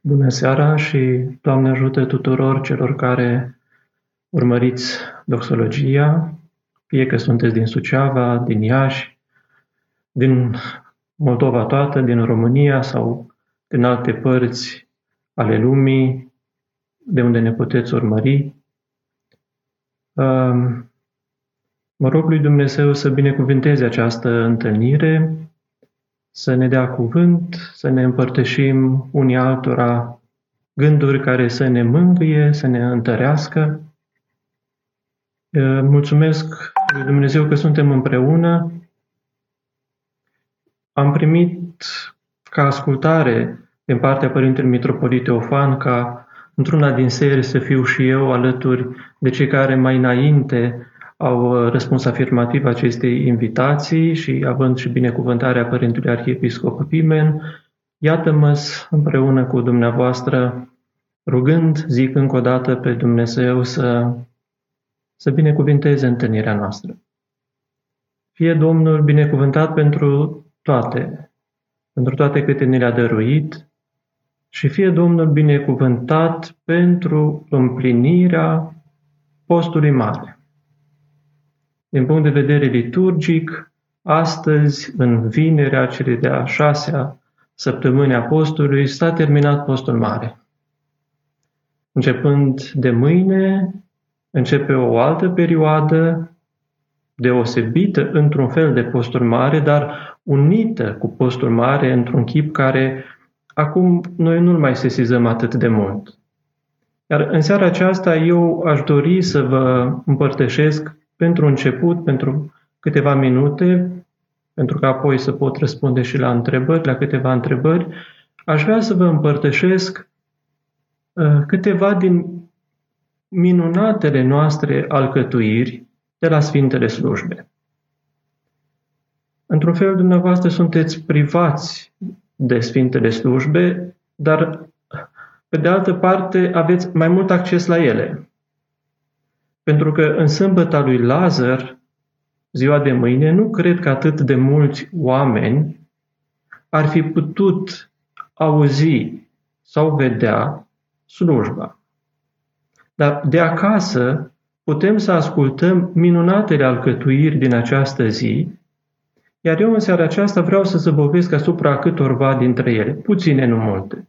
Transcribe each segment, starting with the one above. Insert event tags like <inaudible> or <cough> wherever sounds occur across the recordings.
Bună seara și Doamne ajută tuturor celor care urmăriți doxologia, fie că sunteți din Suceava, din Iași, din Moldova toată, din România sau din alte părți ale lumii, de unde ne puteți urmări. Mă rog lui Dumnezeu să binecuvinteze această întâlnire, să ne dea cuvânt, să ne împărtășim unii altora gânduri care să ne mângâie, să ne întărească. Mulțumesc lui Dumnezeu că suntem împreună. Am primit ca ascultare din partea Părintelui Mitropolit Teofan ca într-una din serii să fiu și eu alături de cei care mai înainte au uh, răspuns afirmativ acestei invitații și având și binecuvântarea Părintului Arhiepiscop Pimen, iată-mă împreună cu dumneavoastră, rugând, zic încă o dată pe Dumnezeu să, să binecuvinteze întâlnirea noastră. Fie Domnul binecuvântat pentru toate, pentru toate câte ne le-a dăruit și fie Domnul binecuvântat pentru împlinirea postului mare. Din punct de vedere liturgic, astăzi, în vinerea celei de-a șasea săptămâni a postului, s-a terminat postul mare. Începând de mâine, începe o altă perioadă deosebită într-un fel de postul mare, dar unită cu postul mare într-un chip care acum noi nu-l mai sesizăm atât de mult. Iar în seara aceasta eu aș dori să vă împărtășesc pentru început, pentru câteva minute, pentru că apoi să pot răspunde și la întrebări, la câteva întrebări, aș vrea să vă împărtășesc uh, câteva din minunatele noastre alcătuiri de la Sfintele Slujbe. Într-un fel, dumneavoastră sunteți privați de Sfintele Slujbe, dar, pe de altă parte, aveți mai mult acces la ele. Pentru că în sâmbăta lui Lazar, ziua de mâine, nu cred că atât de mulți oameni ar fi putut auzi sau vedea slujba. Dar de acasă putem să ascultăm minunatele alcătuiri din această zi, iar eu în seara aceasta vreau să zăbovesc asupra câtorva dintre ele, puține, nu multe.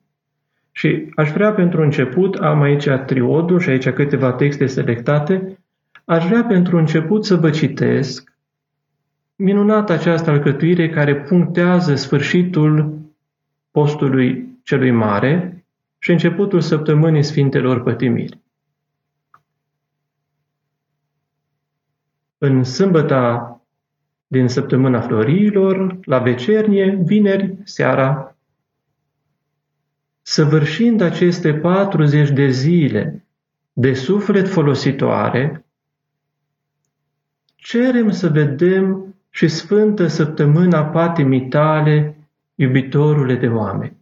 Și aș vrea pentru început, am aici triodul și aici câteva texte selectate, aș vrea pentru început să vă citesc minunata această alcătuire care punctează sfârșitul postului celui mare și începutul săptămânii Sfintelor Pătimiri. În sâmbăta din săptămâna florilor, la vecernie, vineri, seara, săvârșind aceste 40 de zile de suflet folositoare, cerem să vedem și sfântă săptămâna patimii tale, iubitorule de oameni.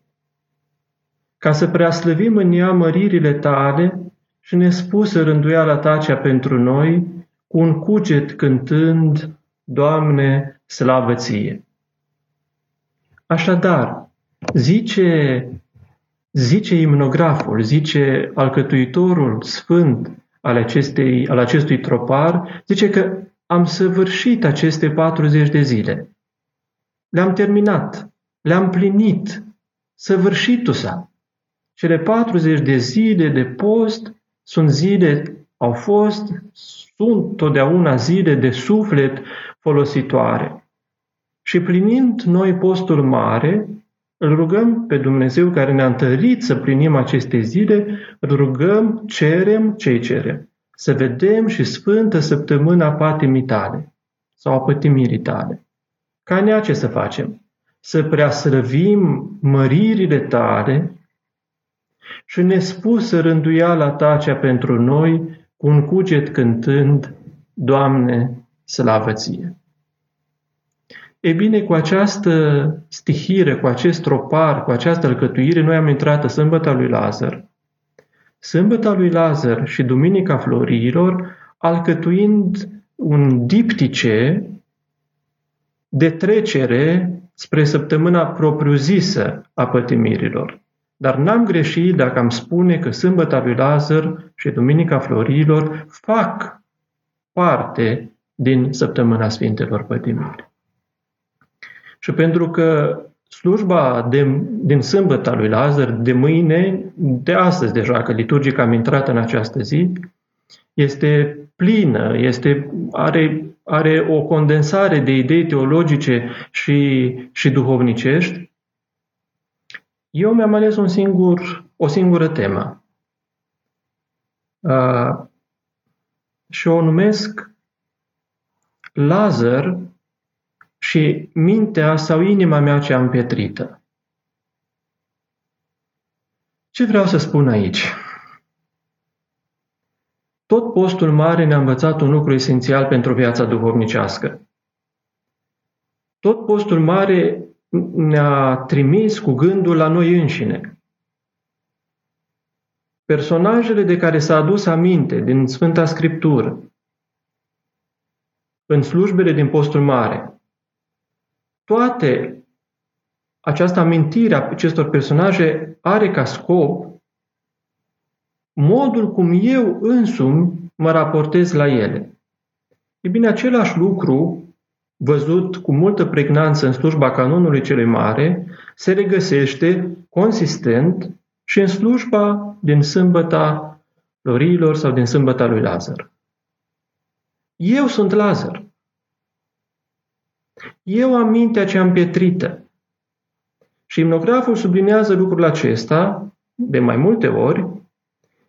Ca să preaslăvim în ea măririle tale și ne spusă rânduiala ta cea pentru noi, cu un cuget cântând, Doamne, slavă ție! Așadar, zice Zice imnograful, zice alcătuitorul sfânt al, acestei, al acestui tropar, zice că am săvârșit aceste 40 de zile. Le-am terminat, le-am plinit, săvârșitul sa. Cele 40 de zile de post sunt zile, au fost, sunt totdeauna zile de suflet folositoare. Și plinind noi postul mare, îl rugăm pe Dumnezeu care ne-a întărit să plinim aceste zile, îl rugăm, cerem ce cerem. Să vedem și sfântă săptămâna patimii tale sau a pătimirii tale. Ca nea ce să facem? Să preaslăvim măririle tale și nespusă rânduiala ta cea pentru noi, cu un cuget cântând, Doamne, slavă ție! E bine, cu această stihire, cu acest tropar, cu această alcătuire, noi am intrat în sâmbăta lui Lazar. Sâmbăta lui Lazar și Duminica Florilor, alcătuind un diptice de trecere spre săptămâna propriu-zisă a pătimirilor. Dar n-am greșit dacă am spune că sâmbăta lui Lazar și Duminica Florilor fac parte din săptămâna Sfintelor Pătimiri. Și pentru că slujba de, din sâmbăta lui Lazar, de mâine, de astăzi deja, că liturgic am intrat în această zi, este plină, este, are, are o condensare de idei teologice și, și duhovnicești, eu mi-am ales un singur, o singură temă. Uh, și o numesc Lazar și mintea sau inima mea cea împietrită. Ce vreau să spun aici? Tot postul mare ne-a învățat un lucru esențial pentru viața duhovnicească. Tot postul mare ne-a trimis cu gândul la noi înșine. Personajele de care s-a adus aminte din Sfânta Scriptură, în slujbele din postul mare, toate această amintire a acestor personaje are ca scop modul cum eu însumi mă raportez la ele. E bine, același lucru, văzut cu multă pregnanță în slujba canonului celui mare, se regăsește consistent și în slujba din sâmbăta florilor sau din sâmbăta lui Lazar. Eu sunt Lazar. Eu am mintea cea împietrită. Și imnograful sublinează lucrul acesta de mai multe ori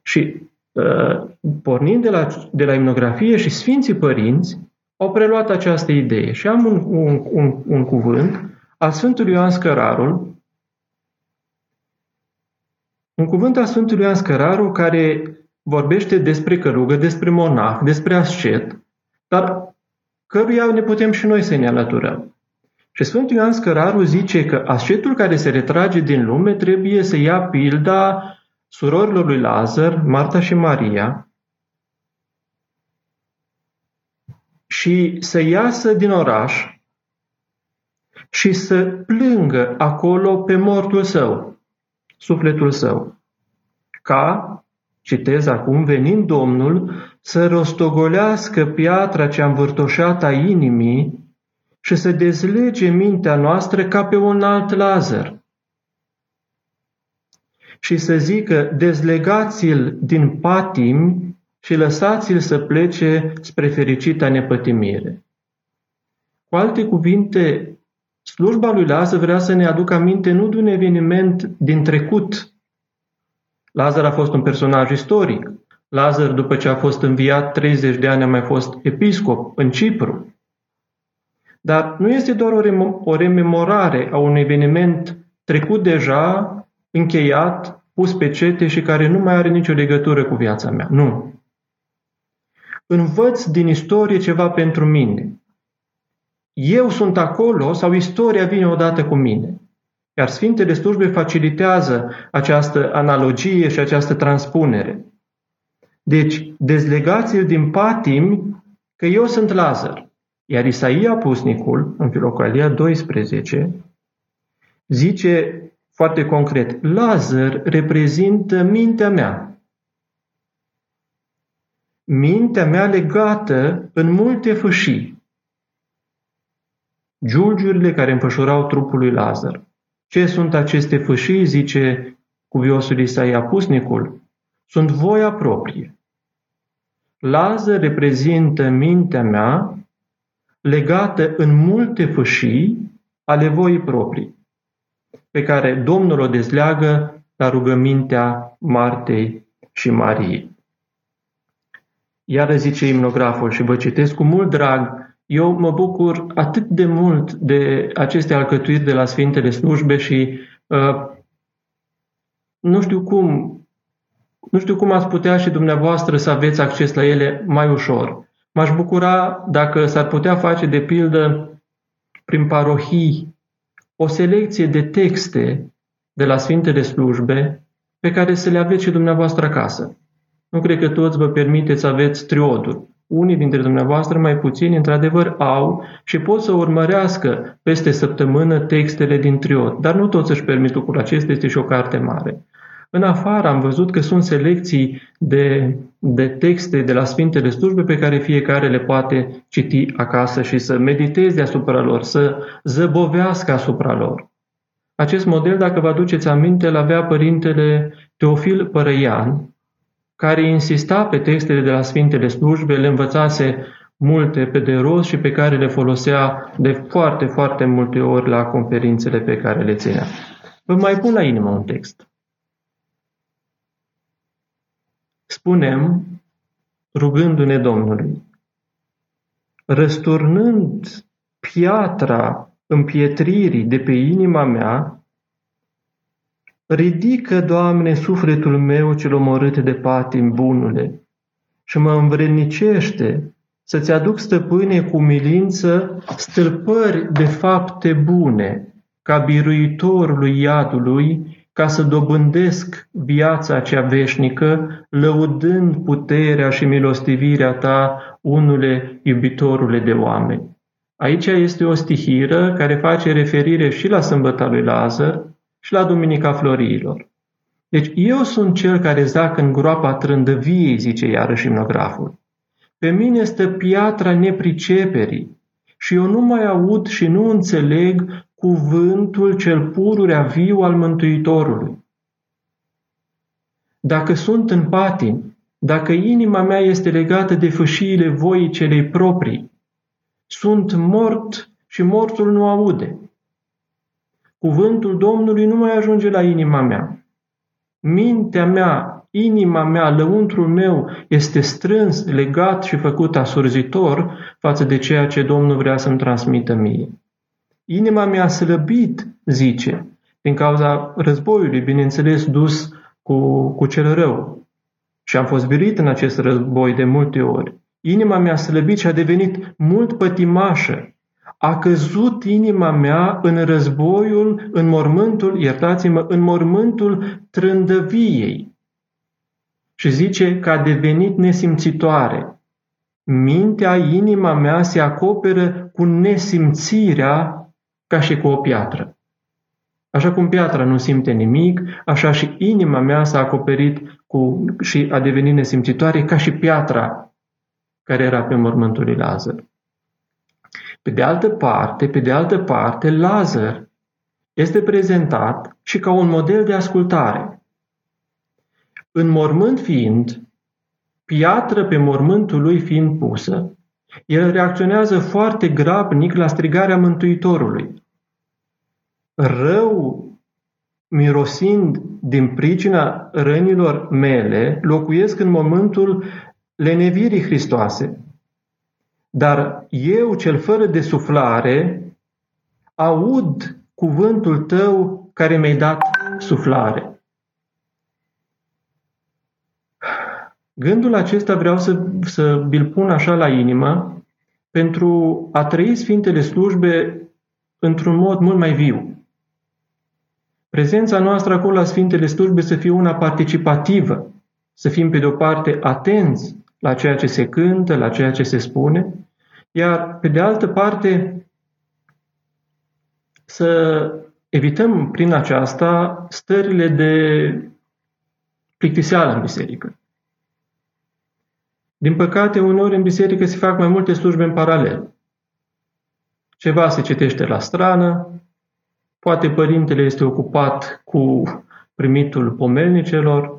și uh, pornind de la, de la imnografie și Sfinții Părinți au preluat această idee. Și am un, un, un, un cuvânt al Sfântului Ioan Scărarul, un cuvânt al Sfântului Ioan Scărarul care vorbește despre călugă, despre monah, despre ascet, dar căruia ne putem și noi să ne alăturăm. Și Sfântul Ioan Scăraru zice că ascetul care se retrage din lume trebuie să ia pilda surorilor lui Lazar, Marta și Maria, și să iasă din oraș și să plângă acolo pe mortul său, sufletul său, ca, citez acum, venind Domnul să rostogolească piatra cea învârtoșată a inimii și să dezlege mintea noastră ca pe un alt Lazar și să zică, dezlegați-l din patim și lăsați-l să plece spre fericita nepătimire. Cu alte cuvinte, slujba lui Lazar vrea să ne aducă aminte nu de un eveniment din trecut. Lazar a fost un personaj istoric. Lazar, după ce a fost înviat 30 de ani, a mai fost episcop în Cipru. Dar nu este doar o, rem- o rememorare a unui eveniment trecut deja încheiat, pus pe cete și care nu mai are nicio legătură cu viața mea. Nu. Învăț din istorie ceva pentru mine. Eu sunt acolo sau istoria vine odată cu mine. Iar Sfintele Slujbe facilitează această analogie și această transpunere. Deci, dezlegați-l din patim că eu sunt Lazar. Iar Isaia Pusnicul, în Filocalia 12, zice foarte concret, Lazar reprezintă mintea mea. Mintea mea legată în multe fâșii. Giulgiurile care înfășurau trupul lui Lazar. Ce sunt aceste fâșii, zice cuviosul Isaia Pusnicul? Sunt voia proprie. Lazar reprezintă mintea mea legată în multe fâșii ale voii proprii pe care Domnul o dezleagă la rugămintea Martei și Mariei. Iar zice imnograful și vă citesc cu mult drag, eu mă bucur atât de mult de aceste alcătuiri de la Sfintele Slujbe și uh, nu știu cum nu știu cum ați putea și dumneavoastră să aveți acces la ele mai ușor. M-aș bucura dacă s-ar putea face de pildă prin parohii o selecție de texte de la Sfintele Slujbe pe care să le aveți și dumneavoastră acasă. Nu cred că toți vă permiteți să aveți triodul. Unii dintre dumneavoastră, mai puțini, într-adevăr au și pot să urmărească peste săptămână textele din triot, dar nu toți își permit lucrul acesta, este și o carte mare. În afară am văzut că sunt selecții de, de texte de la Sfintele Slujbe pe care fiecare le poate citi acasă și să mediteze asupra lor, să zăbovească asupra lor. Acest model, dacă vă aduceți aminte, îl avea părintele Teofil Părăian, care insista pe textele de la Sfintele Slujbe, le învățase multe pe de rost și pe care le folosea de foarte, foarte multe ori la conferințele pe care le ținea. Vă mai pun la inimă un text. Spunem, rugându-ne Domnului, răsturnând piatra împietririi de pe inima mea, ridică, Doamne, sufletul meu cel omorât de patim bunule și mă învrednicește să-ți aduc, stăpâne, cu milință stâlpări de fapte bune, ca biruitorului iadului, ca să dobândesc viața cea veșnică, lăudând puterea și milostivirea ta, unule iubitorule de oameni. Aici este o stihiră care face referire și la sâmbăta lui Lazar și la Duminica Floriilor. Deci eu sunt cel care zac în groapa trândăviei, zice iarăși imnograful. Pe mine stă piatra nepriceperii și eu nu mai aud și nu înțeleg cuvântul cel pururea viu al Mântuitorului. Dacă sunt în patin, dacă inima mea este legată de fâșiile voii celei proprii, sunt mort și mortul nu aude. Cuvântul Domnului nu mai ajunge la inima mea. Mintea mea, inima mea, lăuntrul meu este strâns, legat și făcut asurzitor față de ceea ce Domnul vrea să-mi transmită mie. Inima mi-a slăbit, zice, din cauza războiului, bineînțeles, dus cu, cu cel rău. Și am fost virit în acest război de multe ori. Inima mi-a slăbit și a devenit mult pătimașă. A căzut inima mea în războiul, în mormântul, iertați-mă, în mormântul trândăviei. Și zice că a devenit nesimțitoare. Mintea, inima mea se acoperă cu nesimțirea ca și cu o piatră. Așa cum piatra nu simte nimic, așa și inima mea s-a acoperit cu, și a devenit nesimțitoare ca și piatra care era pe mormântul lui Lazar. Pe de altă parte, pe de altă parte, Lazar este prezentat și ca un model de ascultare. În mormânt fiind, piatră pe mormântul lui fiind pusă, el reacționează foarte grabnic la strigarea Mântuitorului. Rău mirosind din pricina rănilor mele, locuiesc în momentul lenevirii Hristoase. Dar eu, cel fără de suflare, aud cuvântul tău care mi-ai dat suflare. Gândul acesta vreau să, să vi-l pun așa la inimă pentru a trăi Sfintele Slujbe într-un mod mult mai viu. Prezența noastră acolo la Sfintele Slujbe să fie una participativă, să fim pe de o parte atenți la ceea ce se cântă, la ceea ce se spune, iar pe de altă parte să evităm prin aceasta stările de plictiseală în biserică. Din păcate, uneori în biserică se fac mai multe slujbe în paralel. Ceva se citește la strană, poate părintele este ocupat cu primitul pomelnicelor,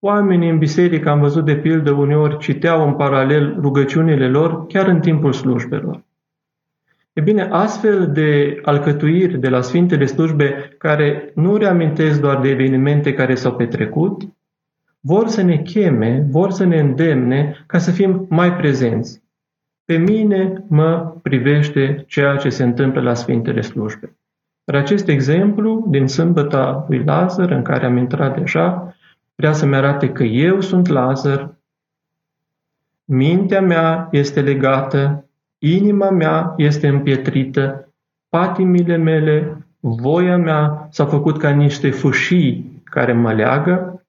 oamenii în biserică, am văzut de pildă, uneori citeau în paralel rugăciunile lor chiar în timpul slujbelor. E bine, astfel de alcătuiri de la Sfintele Slujbe, care nu reamintesc doar de evenimente care s-au petrecut, vor să ne cheme, vor să ne îndemne ca să fim mai prezenți. Pe mine mă privește ceea ce se întâmplă la Sfintele Slujbe. Dar acest exemplu din sâmbăta lui Lazar, în care am intrat deja, vrea să-mi arate că eu sunt Lazar, mintea mea este legată, inima mea este împietrită, patimile mele, voia mea s-a făcut ca niște fâșii care mă leagă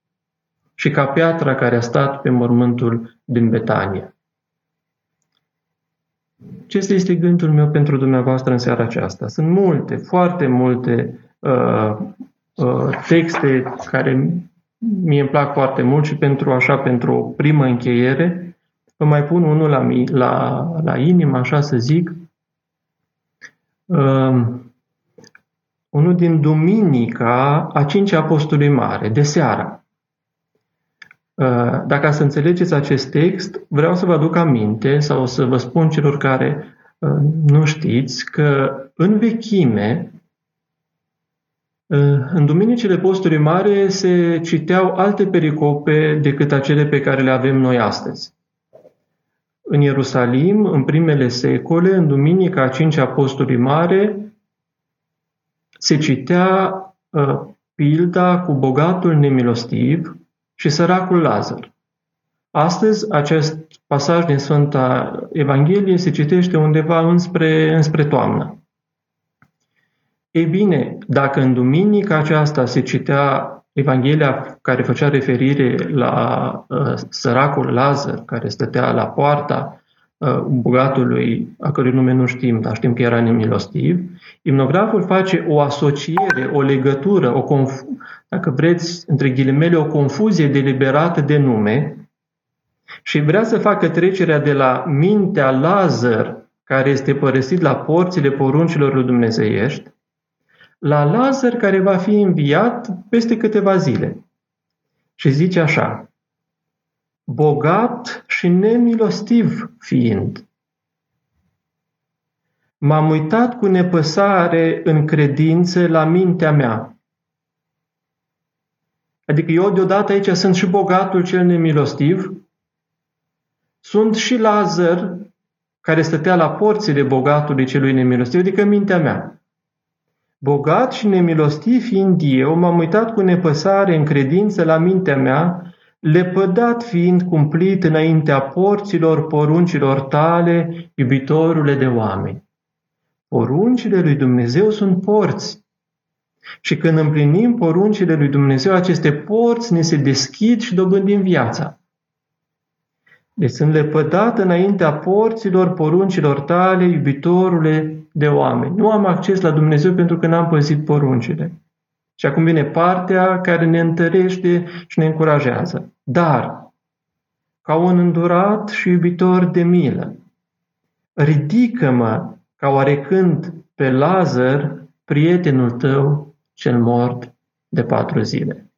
și ca piatra care a stat pe mormântul din Betania. acesta este gândul meu pentru dumneavoastră în seara aceasta. Sunt multe, foarte multe uh, uh, texte care mie îmi plac foarte mult și pentru așa, pentru o primă încheiere, vă mai pun unul la, la, la inimă, așa să zic. Uh, unul din Duminica a cincea Apostolului Mare, de seara. Uh, dacă să înțelegeți acest text, vreau să vă aduc aminte sau să vă spun celor care uh, nu știți că în vechime, uh, în Duminicile Postului Mare se citeau alte pericope decât acele pe care le avem noi astăzi. În Ierusalim, în primele secole, în Duminica a 5 Apostolului Mare, se citea uh, pilda cu bogatul nemilostiv și săracul Lazar. Astăzi, acest pasaj din Sfânta Evanghelie se citește undeva înspre, înspre toamnă. Ei bine, dacă în duminica aceasta se citea Evanghelia care făcea referire la uh, săracul Lazar, care stătea la poarta uh, bogatului, a cărui nume nu știm, dar știm că era nemilostiv, imnograful face o asociere, o legătură, o conf- dacă vreți, între ghilimele, o confuzie deliberată de nume și vrea să facă trecerea de la mintea Lazar, care este părăsit la porțile poruncilor lui Dumnezeiești, la Lazar care va fi înviat peste câteva zile. Și zice așa, bogat și nemilostiv fiind. M-am uitat cu nepăsare în credință la mintea mea. Adică eu deodată aici sunt și bogatul cel nemilostiv, sunt și Lazar, care stătea la porțile bogatului celui nemilostiv, adică mintea mea. Bogat și nemilostiv fiind eu, m-am uitat cu nepăsare în credință la mintea mea, lepădat fiind cumplit înaintea porților poruncilor tale, iubitorule de oameni. Poruncile lui Dumnezeu sunt porți. Și când împlinim poruncile lui Dumnezeu, aceste porți ne se deschid și dobândim viața. Deci sunt lepădat înaintea porților poruncilor tale, iubitorule de oameni. Nu am acces la Dumnezeu pentru că n-am păzit poruncile. Și acum vine partea care ne întărește și ne încurajează. Dar, ca un îndurat și iubitor de milă, ridică-mă ca oarecând pe Lazar, prietenul tău cel mort de patru zile.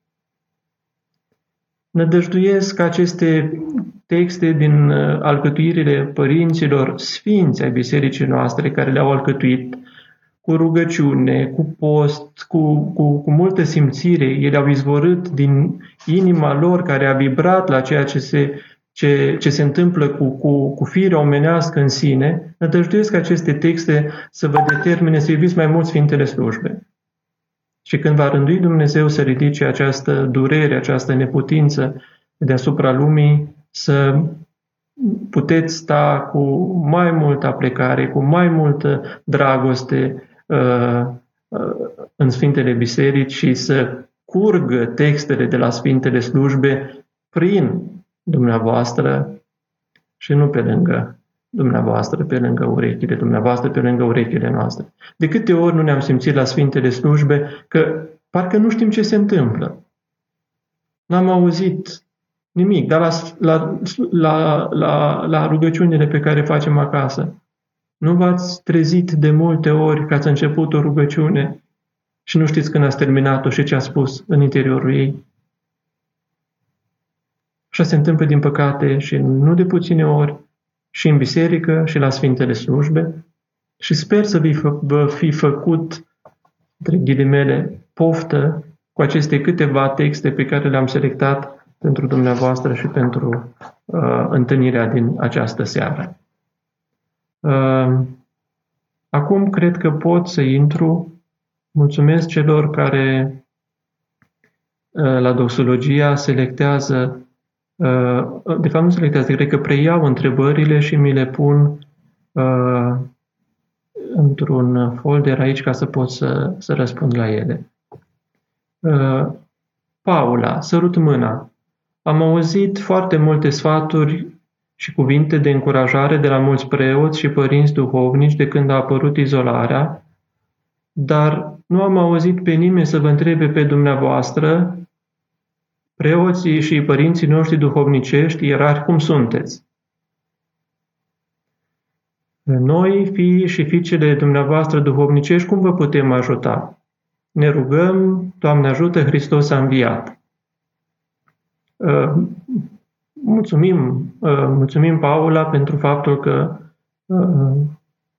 Nădăjduiesc aceste texte din uh, alcătuirile părinților sfinți ai bisericii noastre care le-au alcătuit cu rugăciune, cu post, cu, cu, cu multă simțire. Ele au izvorât din inima lor care a vibrat la ceea ce se, ce, ce se întâmplă cu, cu, cu firea omenească în sine. Nădăjduiesc aceste texte să vă determine să iubiți mai mult Sfintele Slujbe. Și când va rândui Dumnezeu să ridice această durere, această neputință deasupra lumii, să puteți sta cu mai multă aplecare, cu mai multă dragoste uh, uh, în Sfintele Biserici și să curgă textele de la Sfintele Slujbe prin dumneavoastră și nu pe lângă dumneavoastră, pe lângă urechile dumneavoastră, pe lângă urechile noastre. De câte ori nu ne-am simțit la Sfintele Slujbe că parcă nu știm ce se întâmplă. N-am auzit nimic, dar la, la, la, la, la rugăciunile pe care facem acasă, nu v-ați trezit de multe ori că ați început o rugăciune și nu știți când ați terminat-o și ce a spus în interiorul ei? Așa se întâmplă, din păcate, și nu de puține ori, și în biserică, și la Sfintele Slujbe. Și sper să vă fi făcut, între ghilimele, poftă cu aceste câteva texte pe care le-am selectat pentru dumneavoastră și pentru uh, întâlnirea din această seară. Uh, acum cred că pot să intru. Mulțumesc celor care uh, la doxologia selectează, uh, de fapt nu selectează, cred că preiau întrebările și mi le pun uh, într-un folder aici ca să pot să, să răspund la ele. Uh, Paula, sărut mâna. Am auzit foarte multe sfaturi și cuvinte de încurajare de la mulți preoți și părinți duhovnici de când a apărut izolarea, dar nu am auzit pe nimeni să vă întrebe pe dumneavoastră, preoții și părinții noștri duhovnicești, ierari, cum sunteți? Noi, fii și fiicele dumneavoastră duhovnicești, cum vă putem ajuta? Ne rugăm, Doamne ajută, Hristos a înviat. Uh, mulțumim, uh, mulțumim, Paula, pentru faptul că uh,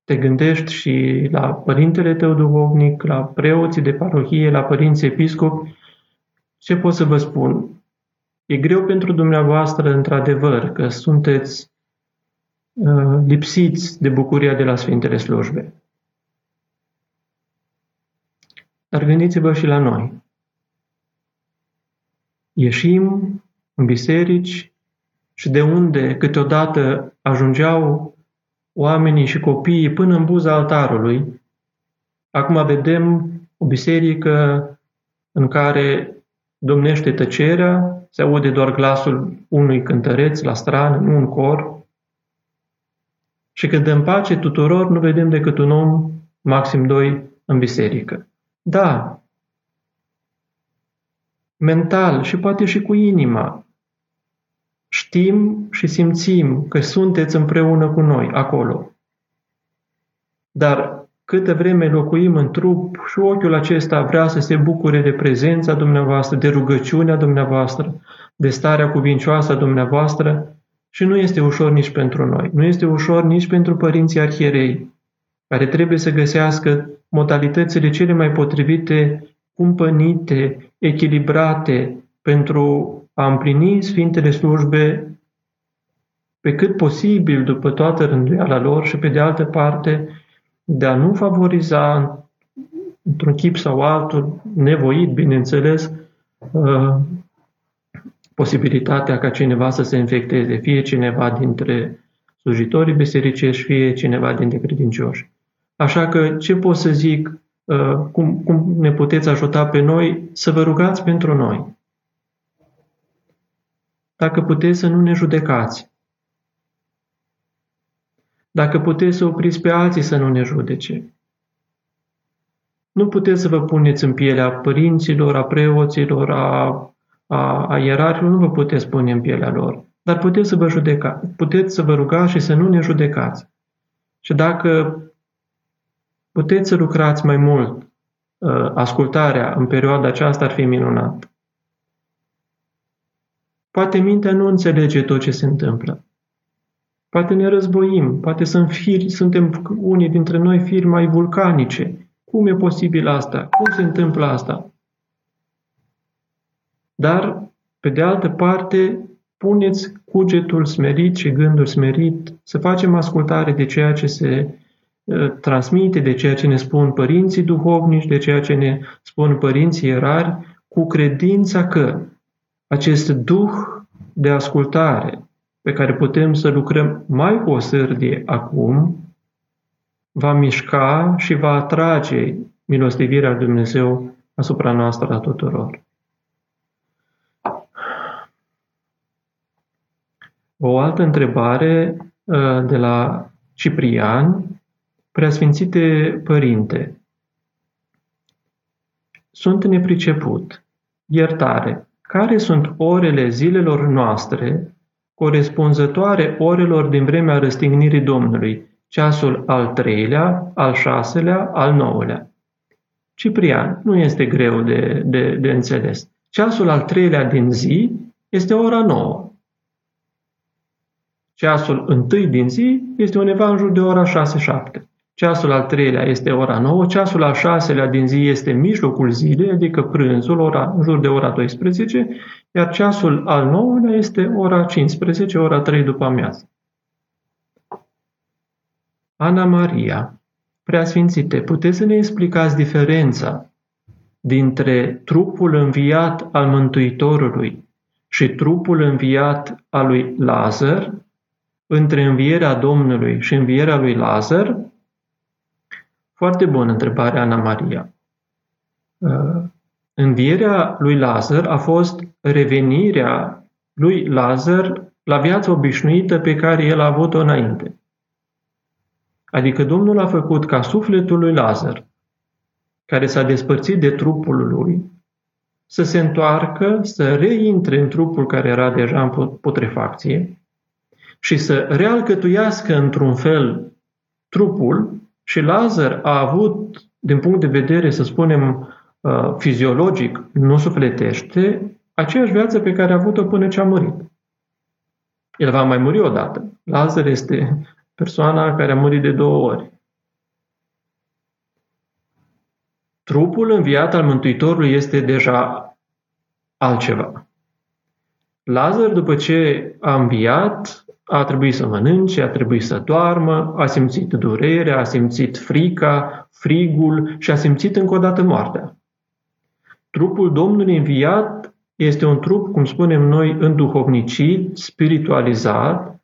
te gândești și la părintele tău duhovnic, la preoții de parohie, la părinții episcopi. Ce pot să vă spun? E greu pentru dumneavoastră, într-adevăr, că sunteți lipsiți de bucuria de la Sfintele Slujbe. Dar gândiți-vă și la noi. Ieșim în biserici și de unde câteodată ajungeau oamenii și copiii până în buza altarului, acum vedem o biserică în care domnește tăcerea, se aude doar glasul unui cântăreț la strană, nu un cor, și când dăm pace tuturor, nu vedem decât un om, maxim doi, în biserică. Da, mental și poate și cu inima, știm și simțim că sunteți împreună cu noi acolo. Dar câtă vreme locuim în trup și ochiul acesta vrea să se bucure de prezența dumneavoastră, de rugăciunea dumneavoastră, de starea cuvincioasă a dumneavoastră, și nu este ușor nici pentru noi. Nu este ușor nici pentru părinții arhierei, care trebuie să găsească modalitățile cele mai potrivite, cumpănite, echilibrate pentru a împlini Sfintele slujbe pe cât posibil după toată rânduiala lor și pe de altă parte de a nu favoriza într-un chip sau altul, nevoit, bineînțeles, uh, posibilitatea ca cineva să se infecteze, fie cineva dintre slujitorii bisericești, fie cineva dintre credincioși. Așa că ce pot să zic, uh, cum, cum ne puteți ajuta pe noi, să vă rugați pentru noi. Dacă puteți să nu ne judecați. Dacă puteți să opriți pe alții să nu ne judece. Nu puteți să vă puneți în pielea părinților, a preoților, a a, a ierarhilor nu vă puteți pune în pielea lor, dar puteți să vă judeca, puteți să vă rugați și să nu ne judecați. Și dacă puteți să lucrați mai mult uh, ascultarea în perioada aceasta, ar fi minunat. Poate mintea nu înțelege tot ce se întâmplă. Poate ne războim, poate sunt firi, suntem unii dintre noi firi mai vulcanice. Cum e posibil asta? Cum se întâmplă asta? Dar, pe de altă parte, puneți cugetul smerit și gândul smerit să facem ascultare de ceea ce se ă, transmite, de ceea ce ne spun părinții duhovnici, de ceea ce ne spun părinții erari, cu credința că acest duh de ascultare pe care putem să lucrăm mai cu o sârdie acum, va mișca și va atrage milostivirea lui Dumnezeu asupra noastră a tuturor. O altă întrebare uh, de la Ciprian, Preasfințite Părinte, sunt nepriceput. Iertare. Care sunt orele zilelor noastre corespunzătoare orelor din vremea răstignirii Domnului, ceasul al treilea, al șaselea, al nouălea? Ciprian, nu este greu de, de, de înțeles. Ceasul al treilea din zi este ora nouă. Ceasul întâi din zi este undeva în jur de ora 6-7. Ceasul al treilea este ora 9, ceasul al șaselea din zi este mijlocul zilei, adică prânzul, ora, în jur de ora 12, iar ceasul al nouălea este ora 15, ora 3 după amiază. Ana Maria, preasfințite, puteți să ne explicați diferența dintre trupul înviat al Mântuitorului și trupul înviat al lui Lazar, între învierea Domnului și învierea lui Lazar? Foarte bună întrebare, Ana Maria. Uh, învierea lui Lazar a fost revenirea lui Lazar la viața obișnuită pe care el a avut-o înainte. Adică Domnul a făcut ca sufletul lui Lazar, care s-a despărțit de trupul lui, să se întoarcă, să reintre în trupul care era deja în putrefacție și să realcătuiască într-un fel trupul și Lazar a avut, din punct de vedere, să spunem, uh, fiziologic, nu sufletește, aceeași viață pe care a avut-o până ce a murit. El va mai muri odată. Lazar este persoana care a murit de două ori. Trupul înviat al Mântuitorului este deja altceva. Lazar, după ce a înviat, a trebuit să mănânce, a trebuit să doarmă, a simțit durerea, a simțit frica, frigul și a simțit încă o dată moartea. Trupul Domnului înviat este un trup, cum spunem noi, înduhovnicit, spiritualizat,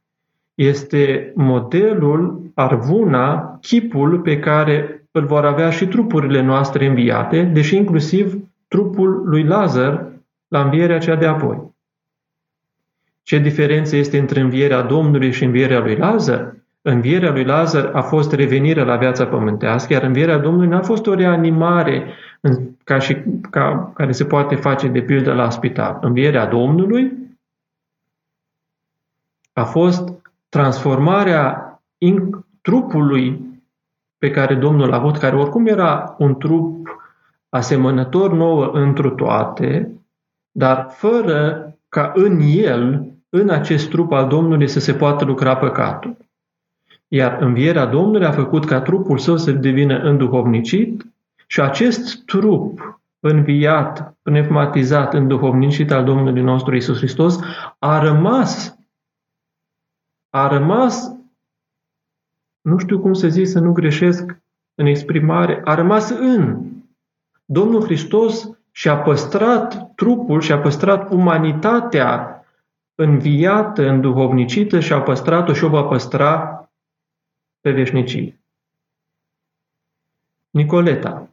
este modelul, arvuna, chipul pe care îl vor avea și trupurile noastre înviate, deși inclusiv trupul lui Lazar la învierea cea de apoi. Ce diferență este între învierea Domnului și învierea lui Lazar? Învierea lui Lazar a fost revenirea la viața pământească, iar învierea Domnului n-a fost o reanimare ca și, ca, care se poate face de pildă la spital. Învierea Domnului a fost transformarea in, trupului pe care Domnul a avut, care oricum era un trup asemănător nouă întru toate, dar fără ca în el, în acest trup al Domnului, să se poată lucra păcatul. Iar învierea Domnului a făcut ca trupul său să devină înduhovnicit și acest trup înviat, pneumatizat, înduhovnicit al Domnului nostru Isus Hristos a rămas a rămas, nu știu cum să zic să nu greșesc în exprimare, a rămas în. Domnul Hristos și-a păstrat trupul și-a păstrat umanitatea înviată, înduhovnicită și a păstrat-o și o va păstra pe veșnicie. Nicoleta.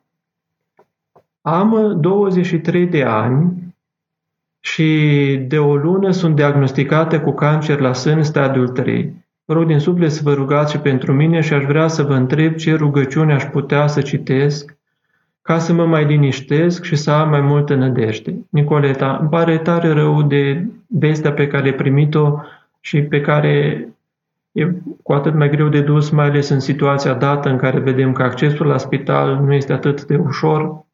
Am 23 de ani și de o lună sunt diagnosticată cu cancer la sân stadiul 3. Vă rog din suflet să vă rugați și pentru mine și aș vrea să vă întreb ce rugăciune aș putea să citesc ca să mă mai liniștesc și să am mai multă nădejde. Nicoleta, îmi pare tare rău de vestea pe care ai primit-o și pe care e cu atât mai greu de dus, mai ales în situația dată în care vedem că accesul la spital nu este atât de ușor.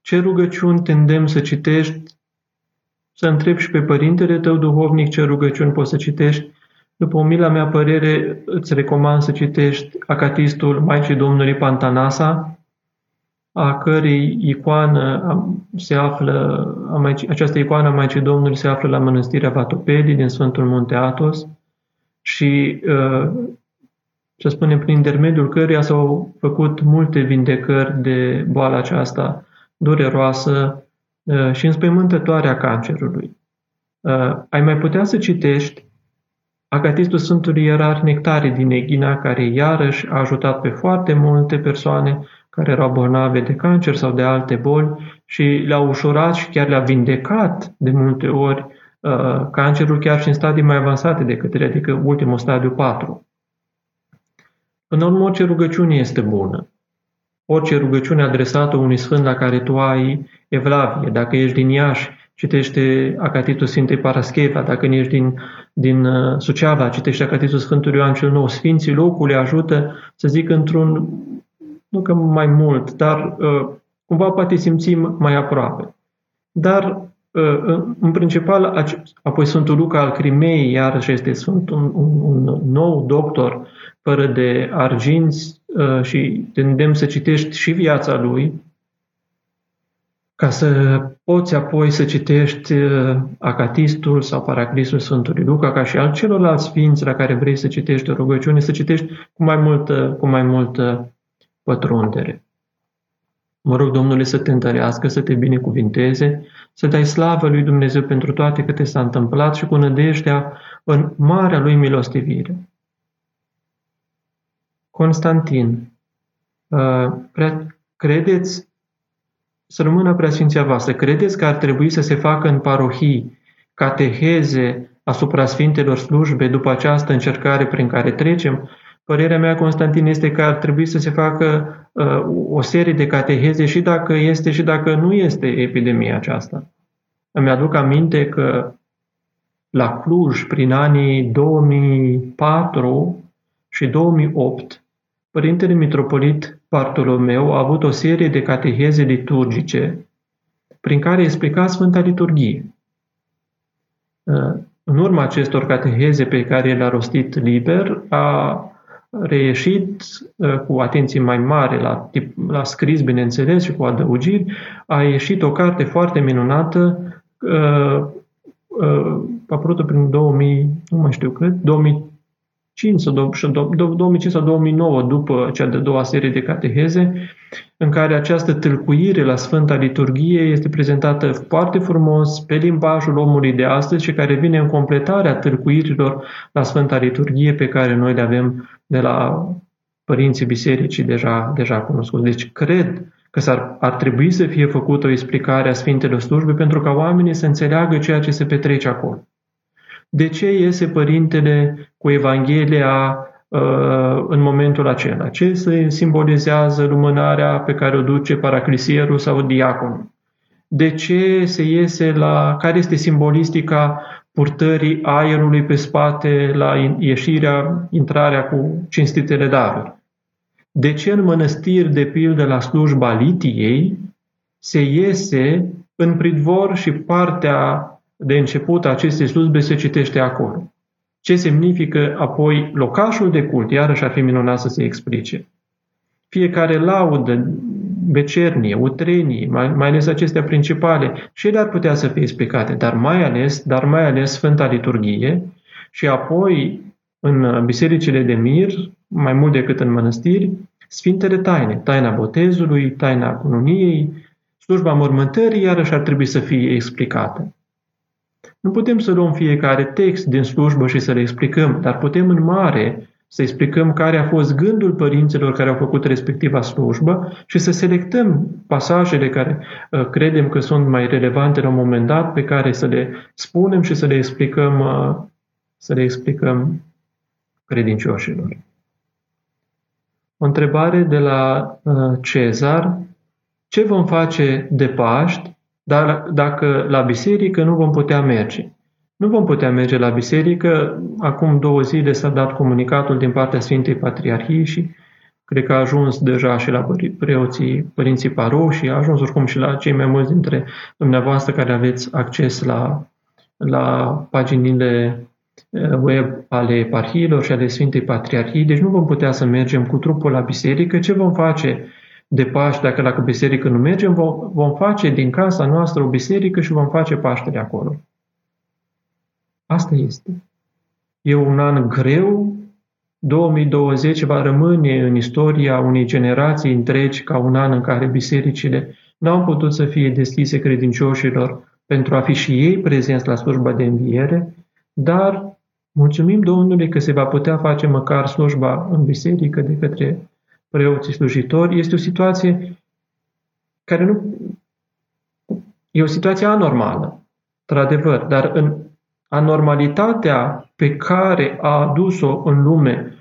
Ce rugăciuni tendem să citești? Să întreb și pe părintele tău duhovnic ce rugăciuni poți să citești. După umila mea părere, îți recomand să citești Acatistul Maicii Domnului Pantanasa, a cărei icoană se află, această icoană a Maicii Domnului se află la mănăstirea Vatopedii din Sfântul Munte Atos și uh, să spunem prin intermediul căreia s-au făcut multe vindecări de boala aceasta dureroasă uh, și înspăimântătoare a cancerului. Uh, ai mai putea să citești Agatistul Sfântului Ierar Nectare din Eghina, care iarăși a ajutat pe foarte multe persoane care erau bolnave de cancer sau de alte boli și le-a ușurat și chiar le-a vindecat de multe ori uh, cancerul chiar și în stadii mai avansate decât ele, adică ultimul stadiu 4. În urmă, orice rugăciune este bună. Orice rugăciune adresată unui sfânt la care tu ai evlavie, dacă ești din Iași, citește Acatitul Sfintei Parascheva, dacă ești din, din uh, Suceava, citește Acatitul Sfântului Ioan cel Nou. Sfinții locului ajută, să zic, într-un nu că mai mult, dar uh, cumva poate simțim mai aproape. Dar, uh, în principal, apoi Sfântul Luca al Crimei, iarăși este sunt un, un, un nou doctor fără de arginți uh, și te îndemn să citești și viața lui, ca să poți apoi să citești Acatistul sau Paraclisul Sfântului Luca, ca și al celorlalți sfinți la care vrei să citești o rugăciune, să citești cu mai multă, cu mai multă pătrundere. Mă rog, Domnule, să te întărească, să te binecuvinteze, să dai slavă lui Dumnezeu pentru toate câte s-a întâmplat și cu nădejdea în marea lui milostivire. Constantin, uh, credeți, să rămână preasfinția voastră, credeți că ar trebui să se facă în parohii cateheze asupra Sfintelor slujbe după această încercare prin care trecem, părerea mea, Constantin, este că ar trebui să se facă uh, o serie de cateheze și dacă este și dacă nu este epidemia aceasta. Îmi aduc aminte că la Cluj, prin anii 2004 și 2008, Părintele Mitropolit Bartolomeu a avut o serie de cateheze liturgice prin care explica Sfânta Liturghie. În urma acestor cateheze pe care le-a rostit liber, a reieșit cu atenție mai mare la, tip, la scris, bineînțeles, și cu adăugiri, a ieșit o carte foarte minunată, uh, uh, apărută prin 2000, nu mai știu cât, 2000, 2005 sau 2009, după cea de doua serie de cateheze, în care această tâlcuire la Sfânta Liturghie este prezentată foarte frumos pe limbajul omului de astăzi și care vine în completarea tâlcuirilor la Sfânta Liturghie pe care noi le avem de la părinții bisericii deja, deja cunoscuți. Deci cred că s-ar, ar trebui să fie făcută o explicare a Sfintelor Slujbe pentru ca oamenii să înțeleagă ceea ce se petrece acolo. De ce iese Părintele cu Evanghelia uh, în momentul acela? Ce se simbolizează lumânarea pe care o duce paraclisierul sau diaconul? De ce se iese la... care este simbolistica purtării aerului pe spate la ieșirea, intrarea cu cinstitele daruri? De ce în mănăstiri, de pildă la slujba litiei, se iese în pridvor și partea de început acestei slujbe se citește acolo. Ce semnifică apoi locașul de cult, iarăși ar fi minunat să se explice. Fiecare laudă, becernie, utrenie, mai, mai ales acestea principale, și ele ar putea să fie explicate, dar mai ales, dar mai ales Sfânta Liturghie și apoi în bisericile de mir, mai mult decât în mănăstiri, Sfintele taine, taina botezului, taina cununiei, slujba mormântării, iarăși ar trebui să fie explicată. Nu putem să luăm fiecare text din slujbă și să le explicăm, dar putem în mare să explicăm care a fost gândul părinților care au făcut respectiva slujbă și să selectăm pasajele care uh, credem că sunt mai relevante la un moment dat, pe care să le spunem și să le explicăm, uh, să le explicăm credincioșilor. O întrebare de la uh, Cezar. Ce vom face de Paști dar dacă la biserică nu vom putea merge. Nu vom putea merge la biserică. Acum două zile s-a dat comunicatul din partea Sfintei Patriarhii și cred că a ajuns deja și la preoții părinții paroșii, a ajuns oricum și la cei mai mulți dintre dumneavoastră care aveți acces la, la paginile eh, web ale eparhiilor și ale Sfintei Patriarhii, deci nu vom putea să mergem cu trupul la biserică. Ce vom face de Paști, dacă la biserică nu mergem, vom, vom face din casa noastră o biserică și vom face Paștele acolo. Asta este. E un an greu, 2020 va rămâne în istoria unei generații întregi ca un an în care bisericile n-au putut să fie deschise credincioșilor pentru a fi și ei prezenți la slujba de înviere, dar mulțumim Domnului că se va putea face măcar slujba în biserică de către preoții slujitori, este o situație care nu... E o situație anormală, într-adevăr, dar în anormalitatea pe care a adus-o în lume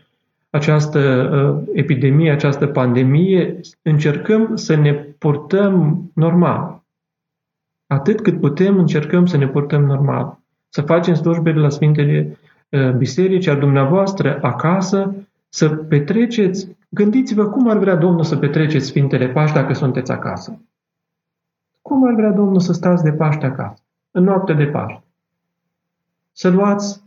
această uh, epidemie, această pandemie, încercăm să ne purtăm normal. Atât cât putem, încercăm să ne purtăm normal. Să facem slujbele la Sfintele uh, Biserici, a dumneavoastră acasă, să petreceți Gândiți-vă cum ar vrea Domnul să petreceți Sfintele Paști dacă sunteți acasă. Cum ar vrea Domnul să stați de Paște acasă, în noapte de Paște? Să luați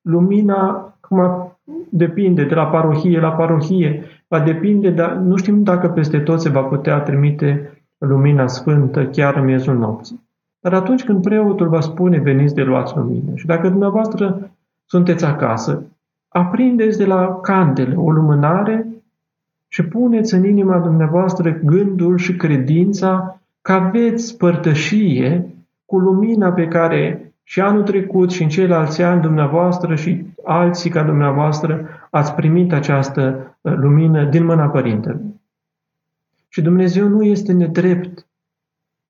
lumina, cum depinde de la parohie la parohie, va depinde, dar nu știm dacă peste tot se va putea trimite lumina sfântă chiar în miezul nopții. Dar atunci când preotul va spune, veniți de luați lumină. Și dacă dumneavoastră sunteți acasă, aprindeți de la candele o lumânare și puneți în inima dumneavoastră gândul și credința că aveți părtășie cu lumina pe care și anul trecut și în ceilalți ani dumneavoastră și alții ca dumneavoastră ați primit această uh, lumină din mâna Părintelui. Și Dumnezeu nu este nedrept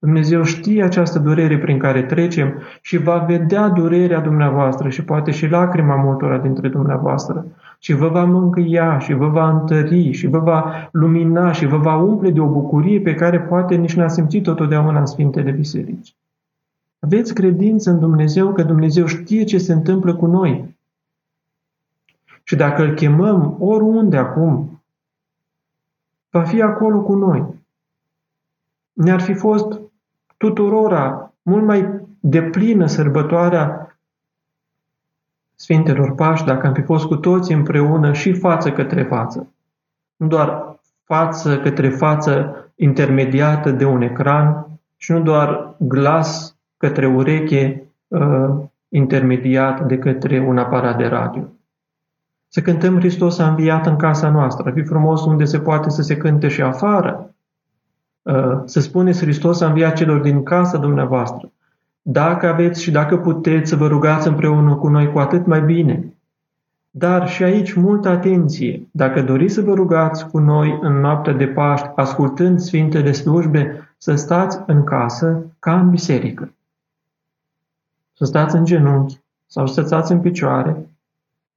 Dumnezeu știe această durere prin care trecem și va vedea durerea dumneavoastră și poate și lacrima multora dintre dumneavoastră și vă va mângâia și vă va întări și vă va lumina și vă va umple de o bucurie pe care poate nici n-a simțit-o totdeauna în Sfintele Biserici. Aveți credință în Dumnezeu că Dumnezeu știe ce se întâmplă cu noi. Și dacă îl chemăm oriunde acum, va fi acolo cu noi. Ne-ar fi fost tuturora mult mai deplină sărbătoarea Sfintelor Pași dacă am fi fost cu toți împreună și față către față. Nu doar față către față intermediată de un ecran și nu doar glas către ureche uh, intermediat de către un aparat de radio. Să cântăm Hristos a înviat în casa noastră. Ar fi frumos unde se poate să se cânte și afară. Uh, să spuneți Hristos a înviat celor din casa dumneavoastră. Dacă aveți și dacă puteți să vă rugați împreună cu noi, cu atât mai bine. Dar și aici multă atenție. Dacă doriți să vă rugați cu noi în noaptea de Paști, ascultând Sfintele slujbe, să stați în casă ca în biserică. Să stați în genunchi sau să stați în picioare,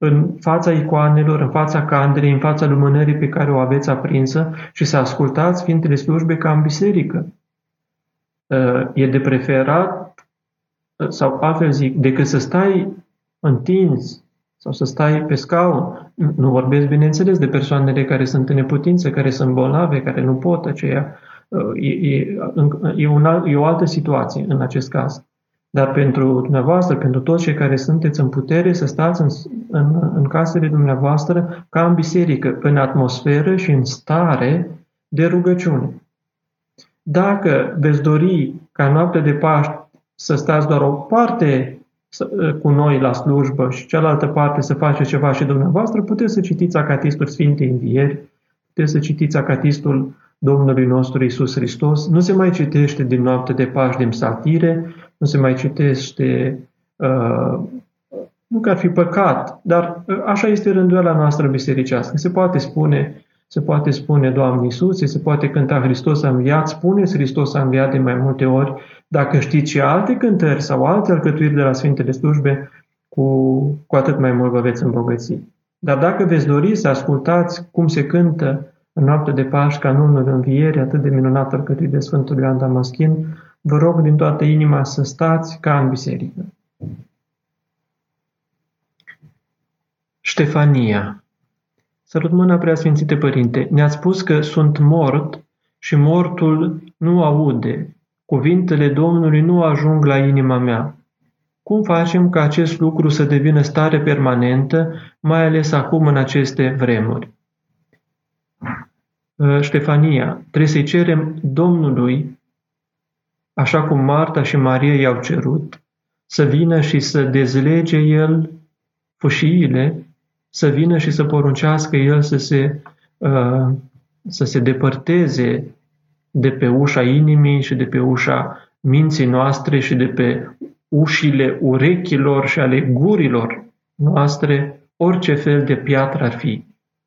în fața icoanelor, în fața candelei, în fața lumânării pe care o aveți aprinsă și să ascultați Sfintele slujbe ca în biserică. E de preferat sau altfel zic, decât să stai întins sau să stai pe scaun. Nu vorbesc, bineînțeles, de persoanele care sunt în neputință, care sunt bolnave, care nu pot aceea. E, e, e, una, e o altă situație în acest caz. Dar pentru dumneavoastră, pentru toți cei care sunteți în putere, să stați în, în, în casele dumneavoastră ca în biserică, în atmosferă și în stare de rugăciune. Dacă veți dori ca noaptea de Paști să stați doar o parte cu noi la slujbă și cealaltă parte să faceți ceva și dumneavoastră, puteți să citiți Acatistul Sfintei Învieri, puteți să citiți Acatistul Domnului nostru Isus Hristos. Nu se mai citește din noapte de Paști din psaltire, nu se mai citește, uh, nu că ar fi păcat, dar uh, așa este rânduiala noastră bisericească. Se poate spune se poate spune Doamne Iisus, se poate cânta Hristos a înviat, spuneți Hristos a înviat de mai multe ori. Dacă știți și alte cântări sau alte alcătuiri de la Sfintele Slujbe, cu, cu atât mai mult vă veți îmbogăți. Dar dacă veți dori să ascultați cum se cântă în noapte de Paști canunul învierii, atât de minunat alcătuit de Sfântul Ioan Damaschin, vă rog din toată inima să stați ca în biserică. Ștefania Sărut mâna preasfințite părinte, ne-ați spus că sunt mort și mortul nu aude. Cuvintele Domnului nu ajung la inima mea. Cum facem ca acest lucru să devină stare permanentă, mai ales acum în aceste vremuri? Ă, Ștefania, trebuie să-i cerem Domnului, așa cum Marta și Maria i-au cerut, să vină și să dezlege El fâșiile să vină și să poruncească El să se, uh, să se depărteze de pe ușa inimii și de pe ușa minții noastre și de pe ușile urechilor și ale gurilor noastre orice fel de piatră ar fi.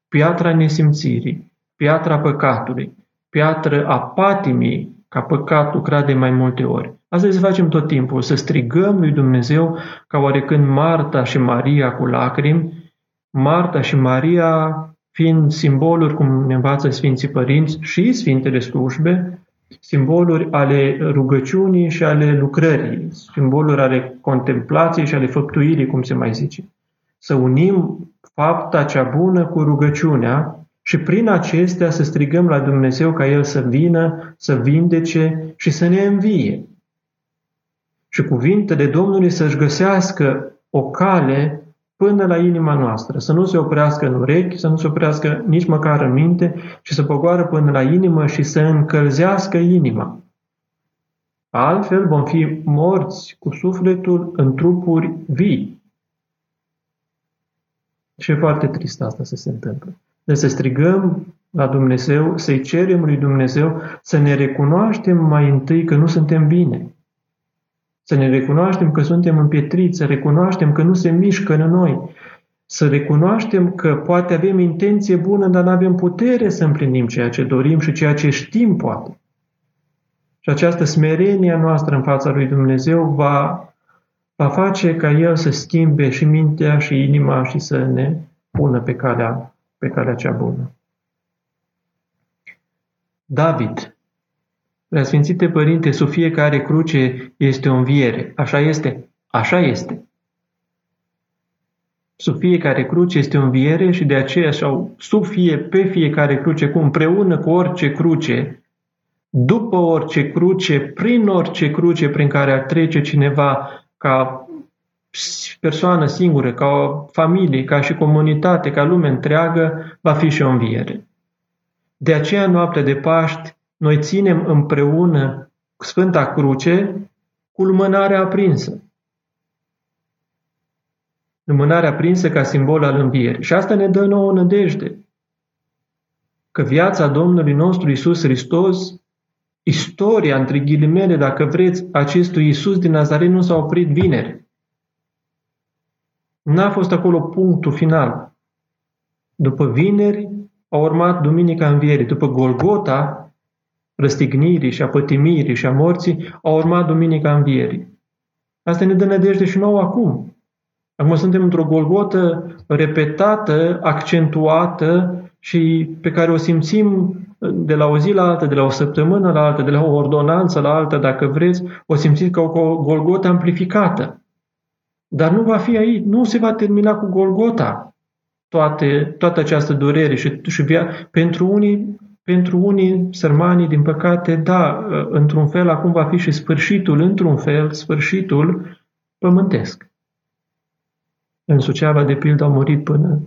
Piatra nesimțirii, piatra păcatului, piatră a patimii, ca păcatul crade mai multe ori. Asta să facem tot timpul, să strigăm lui Dumnezeu ca oarecând Marta și Maria cu lacrimi Marta și Maria fiind simboluri, cum ne învață Sfinții Părinți și Sfintele Slujbe, simboluri ale rugăciunii și ale lucrării, simboluri ale contemplației și ale făptuirii, cum se mai zice. Să unim fapta cea bună cu rugăciunea și prin acestea să strigăm la Dumnezeu ca El să vină, să vindece și să ne învie. Și cuvintele Domnului să-și găsească o cale până la inima noastră, să nu se oprească în urechi, să nu se oprească nici măcar în minte, ci să pogoară până la inimă și să încălzească inima. Altfel vom fi morți cu sufletul în trupuri vii. Și e foarte trist asta să se întâmple. Deci să strigăm la Dumnezeu, să-i cerem lui Dumnezeu să ne recunoaștem mai întâi că nu suntem bine să ne recunoaștem că suntem împietriți, să recunoaștem că nu se mișcă în noi, să recunoaștem că poate avem intenție bună, dar nu avem putere să împlinim ceea ce dorim și ceea ce știm poate. Și această smerenie noastră în fața lui Dumnezeu va, va face ca El să schimbe și mintea și inima și să ne pună pe calea, pe calea cea bună. David, Preasfințite Părinte, sub fiecare cruce este o înviere. Așa este? Așa este. Sub fiecare cruce este o înviere și de aceea sau sub fie, pe fiecare cruce, cu împreună cu orice cruce, după orice cruce, prin orice cruce prin care ar trece cineva ca persoană singură, ca o familie, ca și comunitate, ca lume întreagă, va fi și o înviere. De aceea, noaptea de Paști, noi ținem împreună Sfânta Cruce cu lumânarea aprinsă. Lumânarea aprinsă ca simbol al învierii. Și asta ne dă nouă nădejde. Că viața Domnului nostru Isus Hristos, istoria, între ghilimele, dacă vreți, acestui Isus din Nazaret nu s-a oprit vineri. N-a fost acolo punctul final. După vineri a urmat Duminica Învierii. După Golgota, răstignirii și a pătimirii și a morții, a urmat Duminica Învierii. Asta ne dă nădejde și nouă acum. Acum suntem într-o golgotă repetată, accentuată și pe care o simțim de la o zi la alta, de la o săptămână la alta, de la o ordonanță la alta, dacă vreți, o simțiți ca o golgotă amplificată. Dar nu va fi aici, nu se va termina cu Golgota toate, toată această durere și, și via, pentru unii pentru unii sărmanii, din păcate, da, într-un fel acum va fi și sfârșitul, într-un fel, sfârșitul pământesc. În Suceava, de pildă, au murit până,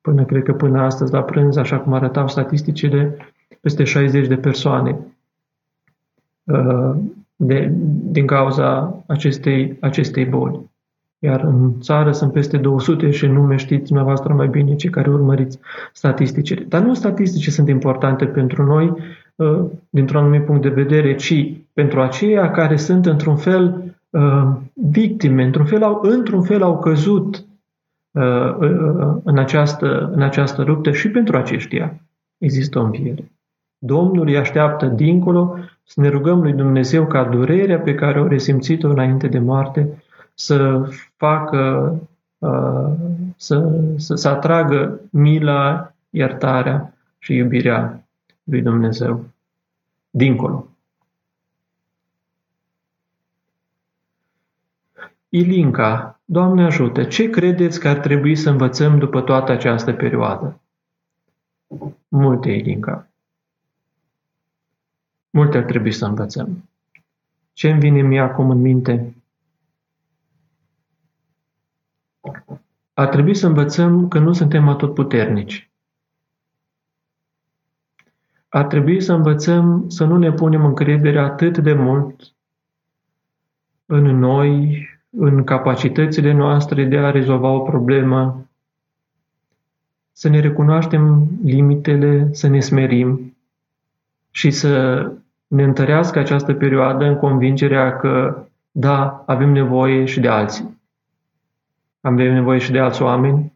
până, cred că până astăzi, la prânz, așa cum arătau statisticile, peste 60 de persoane uh, de, din cauza acestei, acestei boli. Iar în țară sunt peste 200 și nume știți dumneavoastră mai bine cei care urmăriți statisticile. Dar nu statistice sunt importante pentru noi uh, dintr-un anumit punct de vedere, ci pentru aceia care sunt într-un fel uh, victime, într-un fel au, într-un fel au căzut uh, în această, în această luptă și pentru aceștia există o înviere. Domnul îi așteaptă dincolo să ne rugăm lui Dumnezeu ca durerea pe care o resimțit-o înainte de moarte să facă, uh, să, să, să atragă mila, iertarea și iubirea lui Dumnezeu dincolo. Ilinca, Doamne ajută, ce credeți că ar trebui să învățăm după toată această perioadă? Multe, Ilinca. Multe ar trebui să învățăm. Ce îmi vine mie acum în minte? Ar trebui să învățăm că nu suntem atotputernici. Ar trebui să învățăm să nu ne punem încredere atât de mult în noi, în capacitățile noastre de a rezolva o problemă, să ne recunoaștem limitele, să ne smerim și să ne întărească această perioadă în convingerea că, da, avem nevoie și de alții. Avem nevoie și de alți oameni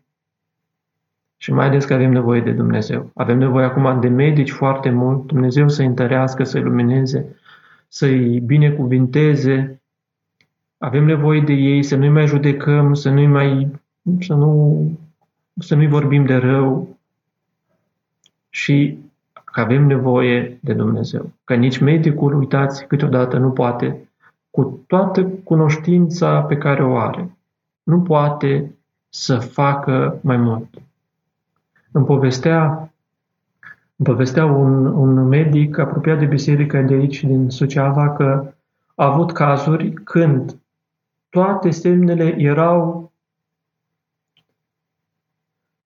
și mai ales că avem nevoie de Dumnezeu. Avem nevoie acum de medici foarte mult, Dumnezeu să-i întărească, să-i lumineze, să-i binecuvinteze. Avem nevoie de ei, să nu-i mai judecăm, să nu-i mai să nu să nu-i vorbim de rău și că avem nevoie de Dumnezeu. Că nici medicul, uitați, câteodată nu poate, cu toată cunoștința pe care o are, nu poate să facă mai mult. Îmi povestea, îmi povestea un, un medic apropiat de biserica de aici, din Suceava, că a avut cazuri când toate semnele erau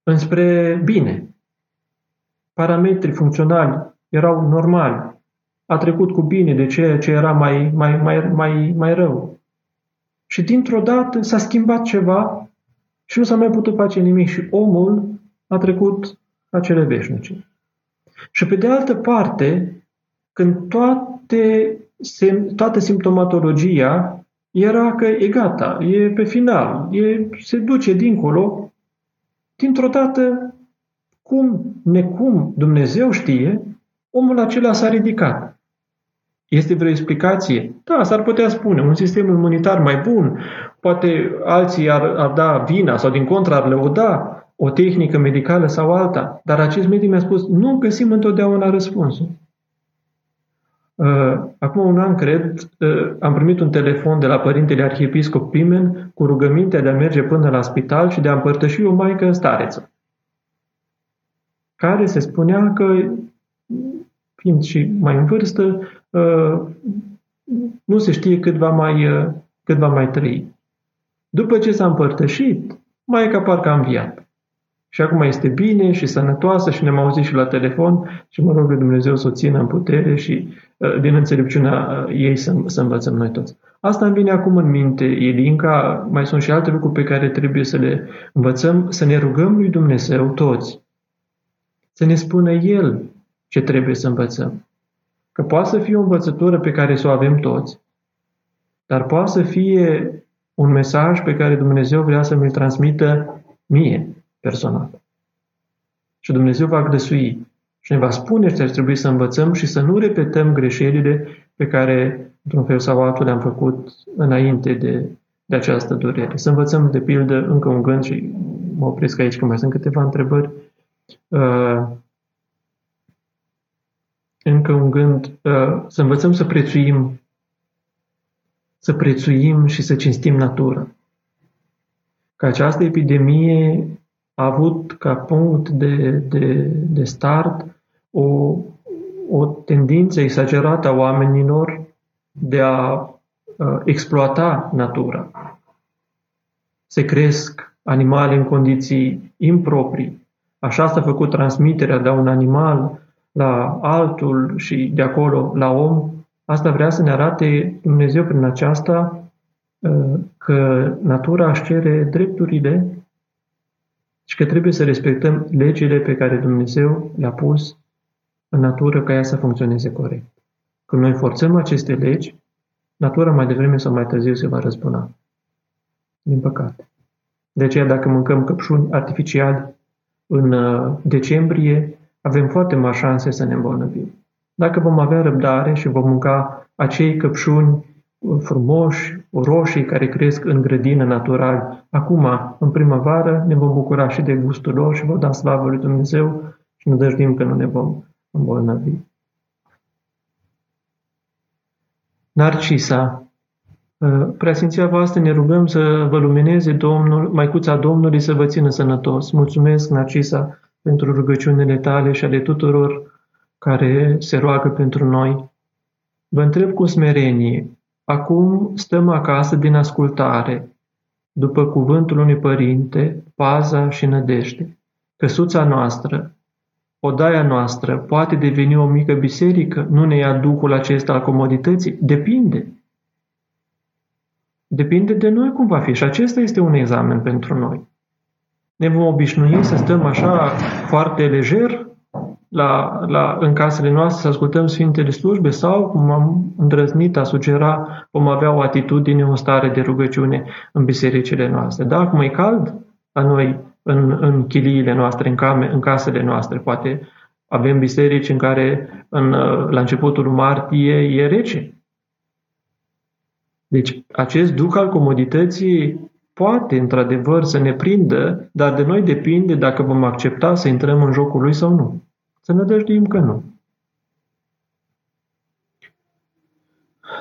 înspre bine. Parametrii funcționali erau normali. A trecut cu bine de ceea ce era mai, mai, mai, mai, mai rău. Și dintr-o dată s-a schimbat ceva și nu s-a mai putut face nimic și omul a trecut la cele veșnice. Și pe de altă parte, când toate, toată simptomatologia era că e gata, e pe final, e, se duce dincolo, dintr-o dată, cum, necum Dumnezeu știe, omul acela s-a ridicat. Este vreo explicație? Da, s-ar putea spune, un sistem imunitar mai bun, poate alții ar, ar da vina sau din contră ar lăuda o tehnică medicală sau alta, dar acest medic mi-a spus, nu găsim întotdeauna răspunsul. Uh, acum un an, cred, uh, am primit un telefon de la Părintele Arhiepiscop Pimen cu rugămintea de a merge până la spital și de a împărtăși o maică stareță, care se spunea că, fiind și mai în vârstă, uh, nu se știe cât va mai, cât va mai trăi. După ce s-a împărtășit, maica parcă a înviat. Și acum este bine și sănătoasă și ne-am auzit și la telefon și mă rog de Dumnezeu să o țină în putere și uh, din înțelepciunea uh, ei să, să învățăm noi toți. Asta îmi vine acum în minte, Elinca, mai sunt și alte lucruri pe care trebuie să le învățăm, să ne rugăm lui Dumnezeu toți, să ne spună El ce trebuie să învățăm. Că poate să fie o învățătură pe care să o avem toți, dar poate să fie un mesaj pe care Dumnezeu vrea să mi-l transmită mie personal. Și Dumnezeu va grăsui și ne va spune ce ar trebui să învățăm și să nu repetăm greșelile pe care, într-un fel sau altul, le-am făcut înainte de, de această durere. Să învățăm, de pildă, încă un gând și mă opresc aici că mai sunt câteva întrebări. Uh, încă un gând, uh, să învățăm să prețuim, să prețuim și să cinstim natura. Că această epidemie a avut ca punct de, de, de start o, o tendință exagerată a oamenilor de a uh, exploata natura. Se cresc animale în condiții improprii. Așa s-a făcut transmiterea de un animal la altul și de acolo la om. Asta vrea să ne arate Dumnezeu prin aceasta că natura își cere drepturile și că trebuie să respectăm legile pe care Dumnezeu le-a pus în natură ca ea să funcționeze corect. Când noi forțăm aceste legi, natura mai devreme sau mai târziu se va răzbuna. Din păcate. De aceea, dacă mâncăm căpșuni artificiali în uh, decembrie, avem foarte mari șanse să ne îmbolnăvim. Dacă vom avea răbdare și vom mânca acei căpșuni frumoși, roșii care cresc în grădină natural. Acum, în primăvară, ne vom bucura și de gustul lor și vom da slavă lui Dumnezeu și ne dăjdim că nu ne vom îmbolnăvi. Narcisa, ă, Preasfinția voastră ne rugăm să vă lumineze Domnul, Maicuța Domnului să vă țină sănătos. Mulțumesc, Narcisa, pentru rugăciunile tale și ale tuturor care se roagă pentru noi. Vă întreb cu smerenie, Acum stăm acasă din ascultare, după cuvântul unui părinte, paza și nădejde. Căsuța noastră, odaia noastră, poate deveni o mică biserică? Nu ne ia duhul acesta al comodității? Depinde. Depinde de noi cum va fi și acesta este un examen pentru noi. Ne vom obișnui să stăm așa foarte lejer la, la, în casele noastre să ascultăm Sfintele Slujbe sau, cum am îndrăznit a sugera, vom avea o atitudine, o stare de rugăciune în bisericile noastre. Da, acum e cald la noi în, în chiliile noastre, în, came, în casele noastre. Poate avem biserici în care în, la începutul martie e rece. Deci acest duc al comodității poate într-adevăr să ne prindă, dar de noi depinde dacă vom accepta să intrăm în jocul lui sau nu. Să ne nădăjduim că nu.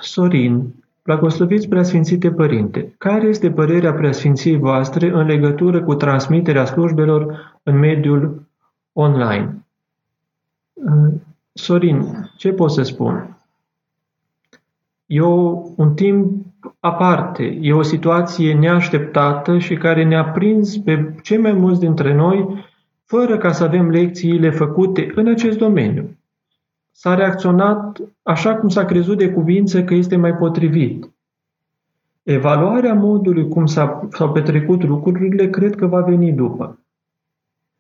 Sorin, Blagosloviți Preasfințite Părinte, care este părerea Preasfinției voastre în legătură cu transmiterea slujbelor în mediul online? Sorin, ce pot să spun? E o, un timp aparte, e o situație neașteptată și care ne-a prins pe cei mai mulți dintre noi fără ca să avem lecțiile făcute în acest domeniu. S-a reacționat așa cum s-a crezut de cuvință că este mai potrivit. Evaluarea modului cum s-a, s-au petrecut lucrurile cred că va veni după.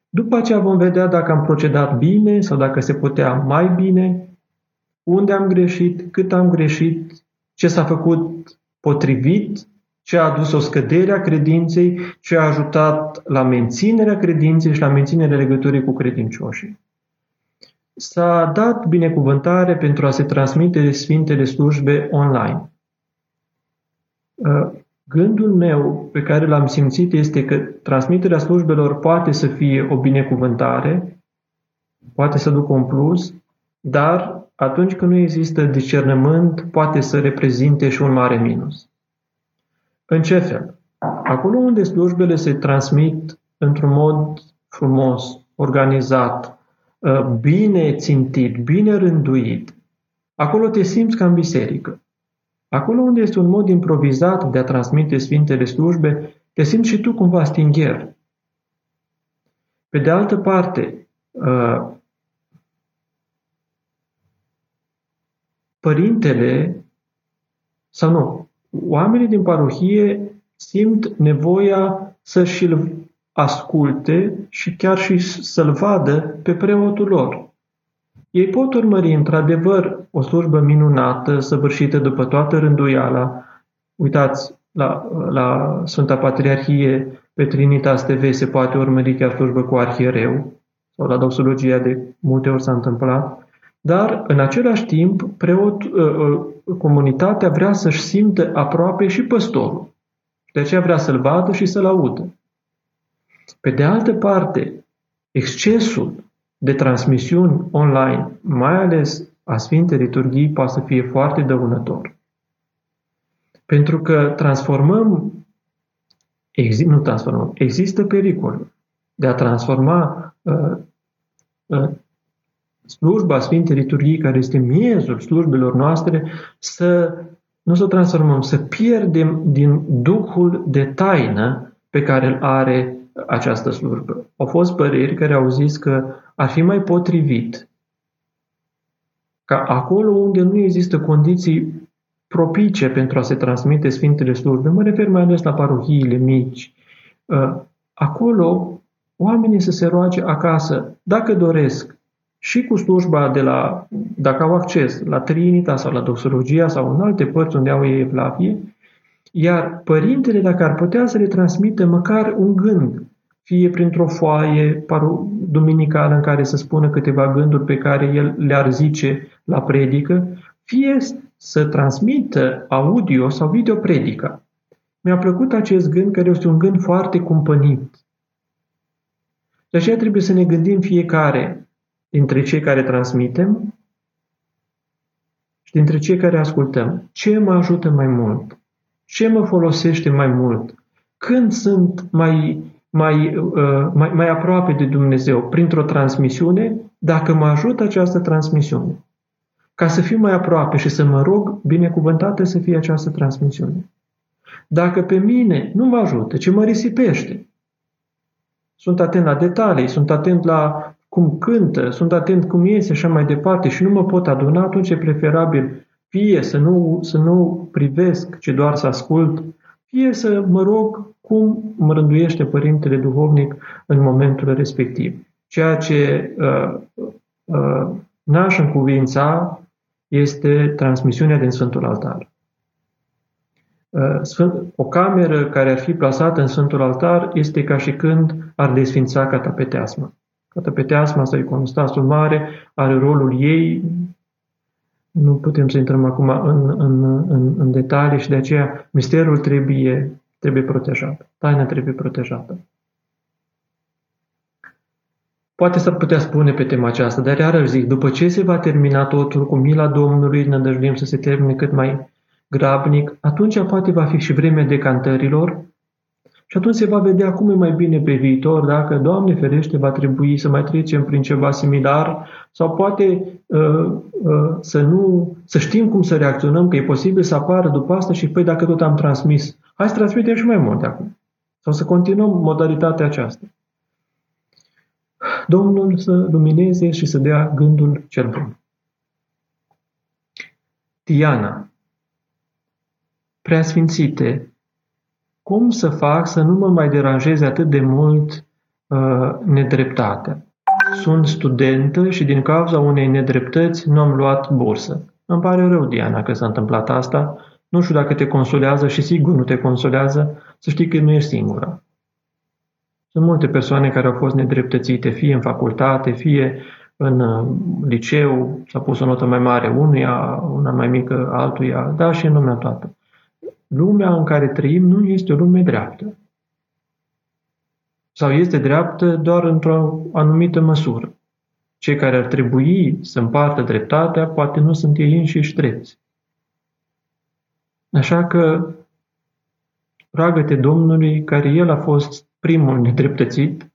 După aceea vom vedea dacă am procedat bine sau dacă se putea mai bine, unde am greșit, cât am greșit, ce s-a făcut potrivit ce a adus o scădere a credinței, ce a ajutat la menținerea credinței și la menținerea legăturii cu credincioșii. s-a dat binecuvântare pentru a se transmite Sfintele slujbe online. Uh, gândul meu pe care l-am simțit este că transmiterea slujbelor poate să fie o binecuvântare, poate să ducă un plus, dar atunci când nu există discernământ, poate să reprezinte și un mare minus. În ce fel? Acolo unde slujbele se transmit într-un mod frumos, organizat, uh, bine țintit, bine rânduit, acolo te simți ca în biserică. Acolo unde este un mod improvizat de a transmite Sfintele slujbe, te simți și tu cumva stingher. Pe de altă parte, părintele, sau nu, oamenii din parohie simt nevoia să și-l asculte și chiar și să-l vadă pe preotul lor. Ei pot urmări într-adevăr o slujbă minunată, săvârșită după toată rânduiala. Uitați, la, la Sfânta Patriarhie, pe Trinitas TV se poate urmări chiar slujbă cu arhiereu, sau la doxologia de multe ori s-a întâmplat, dar în același timp preot, ă, ă, comunitatea vrea să-și simtă aproape și păstorul. De aceea vrea să-l vadă și să-l audă. Pe de altă parte, excesul de transmisiuni online, mai ales a Sfintei Liturghii, poate să fie foarte dăunător. Pentru că transformăm, exi, nu transformăm, există pericolul de a transforma uh, uh, slujba Sfintei Liturghii, care este miezul slujbelor noastre, să nu să o transformăm, să pierdem din duhul de taină pe care îl are această slujbă. Au fost păreri care au zis că ar fi mai potrivit ca acolo unde nu există condiții propice pentru a se transmite Sfintele Slujbe, mă refer mai ales la parohiile mici, ă, acolo oamenii să se roage acasă, dacă doresc, și cu slujba de la, dacă au acces la Trinita sau la doxologia sau în alte părți unde au ei evlavie, iar părintele, dacă ar putea să le transmită măcar un gând, fie printr-o foaie duminicală în care să spună câteva gânduri pe care el le-ar zice la predică, fie să transmită audio sau video predica. Mi-a plăcut acest gând, care este un gând foarte cumpănit. De aceea trebuie să ne gândim fiecare dintre cei care transmitem și dintre cei care ascultăm. Ce mă ajută mai mult? Ce mă folosește mai mult? Când sunt mai, mai, uh, mai, mai aproape de Dumnezeu? Printr-o transmisiune? Dacă mă ajută această transmisiune. Ca să fiu mai aproape și să mă rog, binecuvântată să fie această transmisiune. Dacă pe mine nu mă ajută, ci mă risipește, sunt atent la detalii, sunt atent la cum cântă, sunt atent cum iese și așa mai departe și nu mă pot aduna, atunci e preferabil fie să nu, să nu privesc, ci doar să ascult, fie să mă rog cum mă rânduiește Părintele Duhovnic în momentul respectiv. Ceea ce uh, uh, n-aș încuvința este transmisiunea din Sfântul Altar. Uh, o cameră care ar fi plasată în Sfântul Altar este ca și când ar desfința catapeteasma. Catapeteasma sau iconostasul mare are rolul ei, nu putem să intrăm acum în, în, în, în detalii și de aceea misterul trebuie, trebuie protejat, taina trebuie protejată. Poate s-ar putea spune pe tema aceasta, dar iarăși zic, după ce se va termina totul cu mila Domnului, ne nădăjduim să se termine cât mai grabnic, atunci poate va fi și vremea decantărilor și atunci se va vedea cum e mai bine pe viitor, dacă, Doamne ferește, va trebui să mai trecem prin ceva similar sau poate uh, uh, să, nu, să știm cum să reacționăm, că e posibil să apară după asta și păi dacă tot am transmis, hai să transmitem și mai mult de acum. Sau să continuăm modalitatea aceasta. Domnul să lumineze și să dea gândul cel bun. Tiana, preasfințite, cum să fac să nu mă mai deranjeze atât de mult uh, nedreptatea? Sunt studentă și din cauza unei nedreptăți nu am luat bursă. Îmi pare rău, Diana, că s-a întâmplat asta. Nu știu dacă te consolează și sigur nu te consolează, să știi că nu ești singura. Sunt multe persoane care au fost nedreptățite, fie în facultate, fie în uh, liceu s-a pus o notă mai mare unuia, una mai mică altuia, da, și în lumea toată. Lumea în care trăim nu este o lume dreaptă. Sau este dreaptă doar într-o anumită măsură. Cei care ar trebui să împartă dreptatea, poate nu sunt ei înșiși drepți. Așa că roagă-te Domnului, care El a fost primul nedreptățit,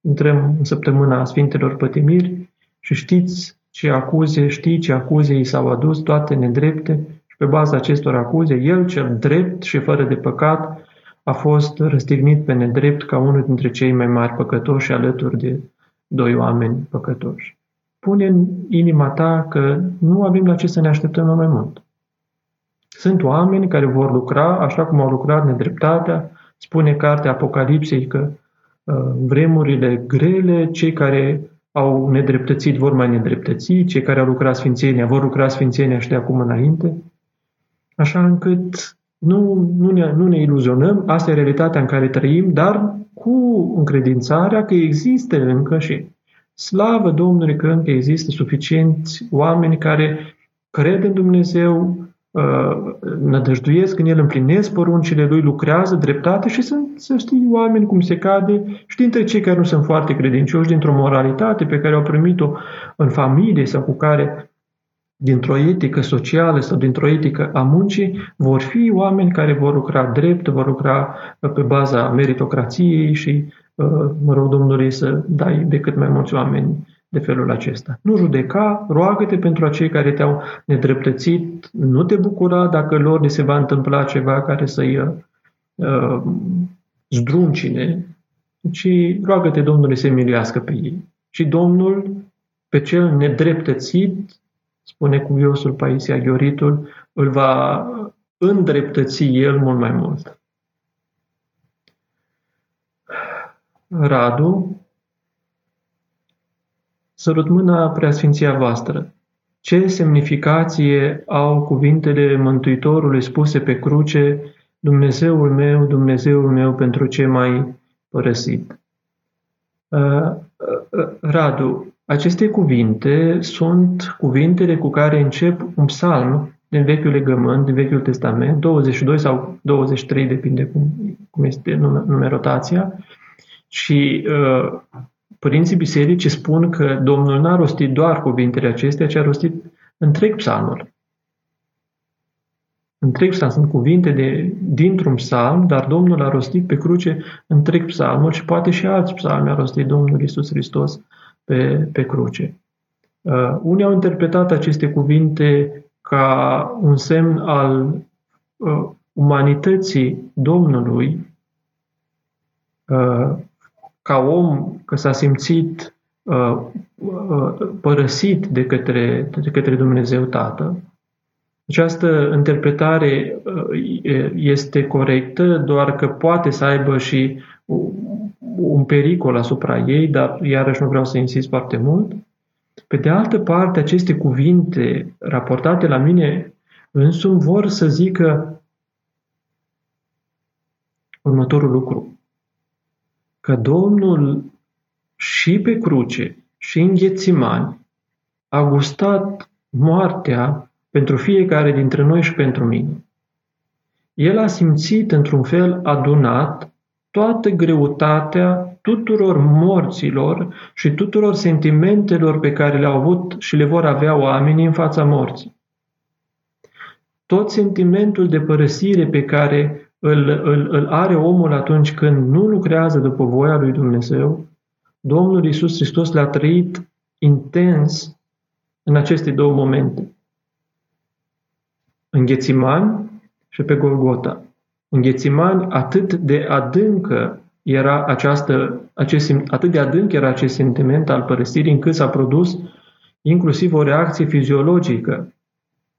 intrăm în săptămâna Sfintelor Pătimiri și știți ce acuze, știi ce acuze i s-au adus, toate nedrepte, și pe baza acestor acuze, el cel drept și fără de păcat a fost răstignit pe nedrept ca unul dintre cei mai mari păcătoși alături de doi oameni păcătoși. Pune în inima ta că nu avem la ce să ne așteptăm la mai mult. Sunt oameni care vor lucra așa cum au lucrat nedreptatea, spune cartea Apocalipsei că uh, vremurile grele, cei care au nedreptățit vor mai nedreptăți, cei care au lucrat sfințenia vor lucra sfințenia și de acum înainte, așa încât nu, nu, ne, nu ne iluzionăm, asta e realitatea în care trăim, dar cu încredințarea că există încă și slavă Domnului că încă există suficienți oameni care cred în Dumnezeu, uh, nădăjduiesc în El, împlinesc poruncile Lui, lucrează dreptate și sunt, să știi, oameni cum se cade și dintre cei care nu sunt foarte credincioși, dintr-o moralitate pe care au primit-o în familie sau cu care dintr-o etică socială sau dintr-o etică a muncii, vor fi oameni care vor lucra drept, vor lucra uh, pe baza meritocrației și uh, mă rog Domnului să dai de cât mai mulți oameni de felul acesta. Nu judeca, roagă-te pentru acei care te-au nedreptățit, nu te bucura dacă lor li se va întâmpla ceva care să-i uh, uh zdruncine, ci roagă-te Domnului să miluiască pe ei. Și Domnul, pe cel nedreptățit, spune cuviosul Paisia Ghioritul, îl va îndreptăți el mult mai mult. Radu, sărut mâna preasfinția voastră. Ce semnificație au cuvintele Mântuitorului spuse pe cruce, Dumnezeul meu, Dumnezeul meu, pentru ce mai părăsit? Uh, uh, uh, Radu, aceste cuvinte sunt cuvintele cu care încep un psalm din Vechiul Legământ, din Vechiul Testament, 22 sau 23, depinde cum, cum este numerotația, și uh, părinții bisericii spun că Domnul n-a rostit doar cuvintele acestea, ci a rostit întreg psalmul. Întreg psalm sunt cuvinte de, dintr-un psalm, dar Domnul a rostit pe cruce întreg psalmul și poate și alți psalmi a rostit Domnul Isus Hristos pe, pe cruce. Uh, unii au interpretat aceste cuvinte ca un semn al uh, umanității Domnului, uh, ca om că s-a simțit uh, uh, părăsit de către, de către Dumnezeu Tatăl. Această interpretare uh, este corectă, doar că poate să aibă și un pericol asupra ei, dar iarăși nu vreau să insist foarte mult. Pe de altă parte, aceste cuvinte raportate la mine însumi vor să zică următorul lucru. Că Domnul și pe cruce și în Ghețimani a gustat moartea pentru fiecare dintre noi și pentru mine. El a simțit într-un fel adunat toată greutatea tuturor morților și tuturor sentimentelor pe care le-au avut și le vor avea oamenii în fața morții. Tot sentimentul de părăsire pe care îl, îl, îl are omul atunci când nu lucrează după voia lui Dumnezeu, Domnul Isus Hristos le-a trăit intens în aceste două momente. În Ghețimani și pe Golgota. În Ghețimani atât de adâncă era această, acest, atât de adânc era acest sentiment al părăsirii încât s-a produs inclusiv o reacție fiziologică.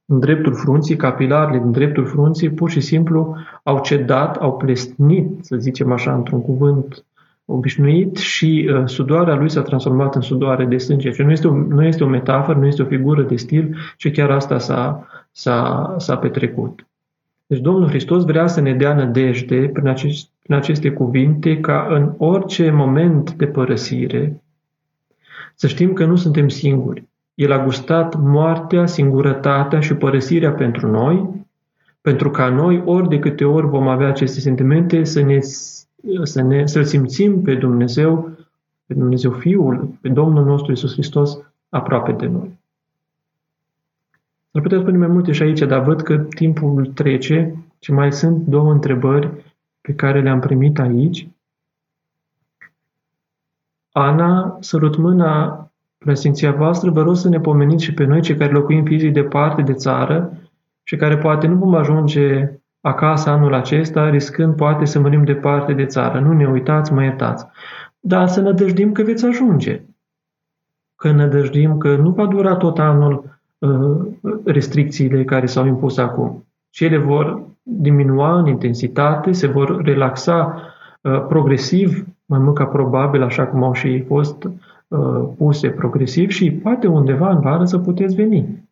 În dreptul frunții, capilarele din dreptul frunții pur și simplu au cedat, au plesnit, să zicem așa, într-un cuvânt obișnuit și uh, sudoarea lui s-a transformat în sudoare de sânge. Și nu este, o, nu este o metaforă, nu este o figură de stil, ci chiar asta s-a, s-a, s-a petrecut. Deci Domnul Hristos vrea să ne dea nădejde prin, acest, prin aceste cuvinte ca în orice moment de părăsire Să știm că nu suntem singuri. El a gustat moartea, singurătatea și părăsirea pentru noi, pentru ca noi, ori de câte ori vom avea aceste sentimente, să ne, să ne, să simțim pe Dumnezeu, pe Dumnezeu Fiul, pe Domnul nostru Isus Hristos aproape de noi. Ar putea spune mai multe și aici, dar văd că timpul trece și mai sunt două întrebări pe care le-am primit aici. Ana, sărut mâna preasfinția voastră, vă rog să ne pomeniți și pe noi, cei care locuim fizic departe de țară și care poate nu vom ajunge acasă anul acesta, riscând poate să mărim departe de țară. Nu ne uitați, mă iertați. Dar să ne dăjdim că veți ajunge. Că ne dăjdim că nu va dura tot anul uh, restricțiile care s-au impus acum. Cele vor diminua în intensitate, se vor relaxa uh, progresiv, mai mult ca probabil, așa cum au și fost uh, puse progresiv și poate undeva în vară să puteți veni.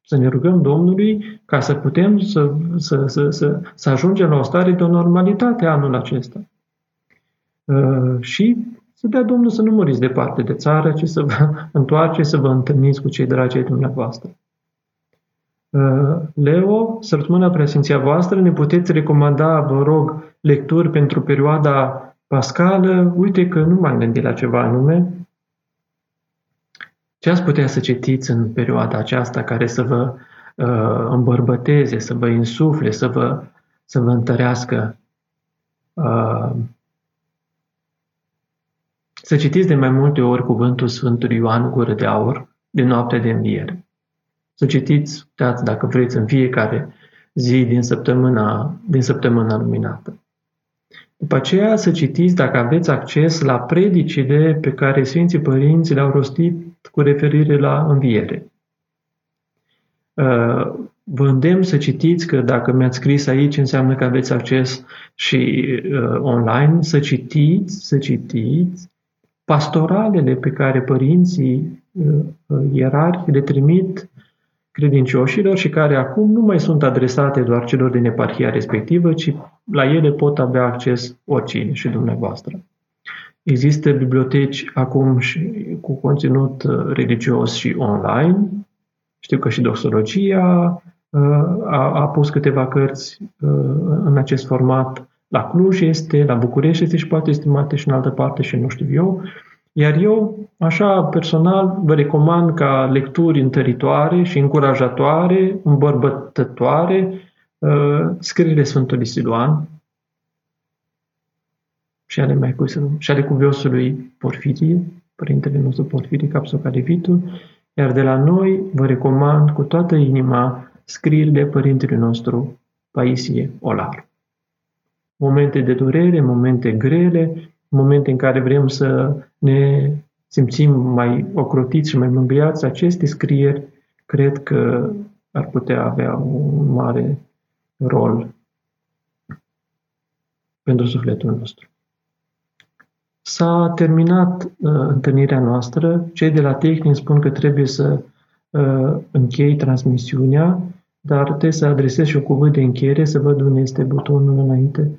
Să ne rugăm Domnului ca să putem să, să, să, să, să ajungem la o stare de o normalitate anul acesta. Uh, și să dea Domnul să nu muriți departe de țară, ci să vă <laughs> întoarceți, să vă întâlniți cu cei dragi ai dumneavoastră. Uh, Leo, săptămâna preasfinția voastră, ne puteți recomanda, vă rog, lecturi pentru perioada pascală. Uite că nu m-am gândit la ceva anume. Ce ați putea să citiți în perioada aceasta care să vă uh, îmbărbăteze, să vă insufle, să vă, să vă întărească? Uh, să citiți de mai multe ori cuvântul Sfântului Ioan Gură de Aur de noapte de înviere. Să citiți, uitați, dacă vreți, în fiecare zi din săptămâna, din săptămâna luminată. După aceea să citiți, dacă aveți acces, la predicile pe care Sfinții Părinți le-au rostit cu referire la înviere. Uh, vă îndemn să citiți, că dacă mi-ați scris aici înseamnă că aveți acces și uh, online, să citiți, să citiți pastoralele pe care părinții uh, ierarhi le trimit credincioșilor și care acum nu mai sunt adresate doar celor din eparhia respectivă, ci la ele pot avea acces oricine și dumneavoastră. Există biblioteci acum și cu conținut uh, religios și online. Știu că și doxologia uh, a, a pus câteva cărți uh, în acest format. La Cluj este, la București este și poate estimate și în altă parte și nu știu eu. Iar eu, așa personal, vă recomand ca lecturi întăritoare și încurajatoare, îmbărbătătoare, uh, scrierile Sfântului Siluan și ale mai cui și ale cuviosului Porfirie, părintele nostru Porfirie, Capsocalevitul, iar de la noi vă recomand cu toată inima scrierile părintele nostru Paisie Olar. Momente de durere, momente grele, momente în care vrem să ne simțim mai ocrotiți și mai mângâiați, aceste scrieri cred că ar putea avea un mare rol pentru sufletul nostru. S-a terminat uh, întâlnirea noastră. Cei de la tehnic spun că trebuie să uh, închei transmisiunea, dar trebuie să adresez și un cuvânt de încheiere, să văd unde este butonul înainte,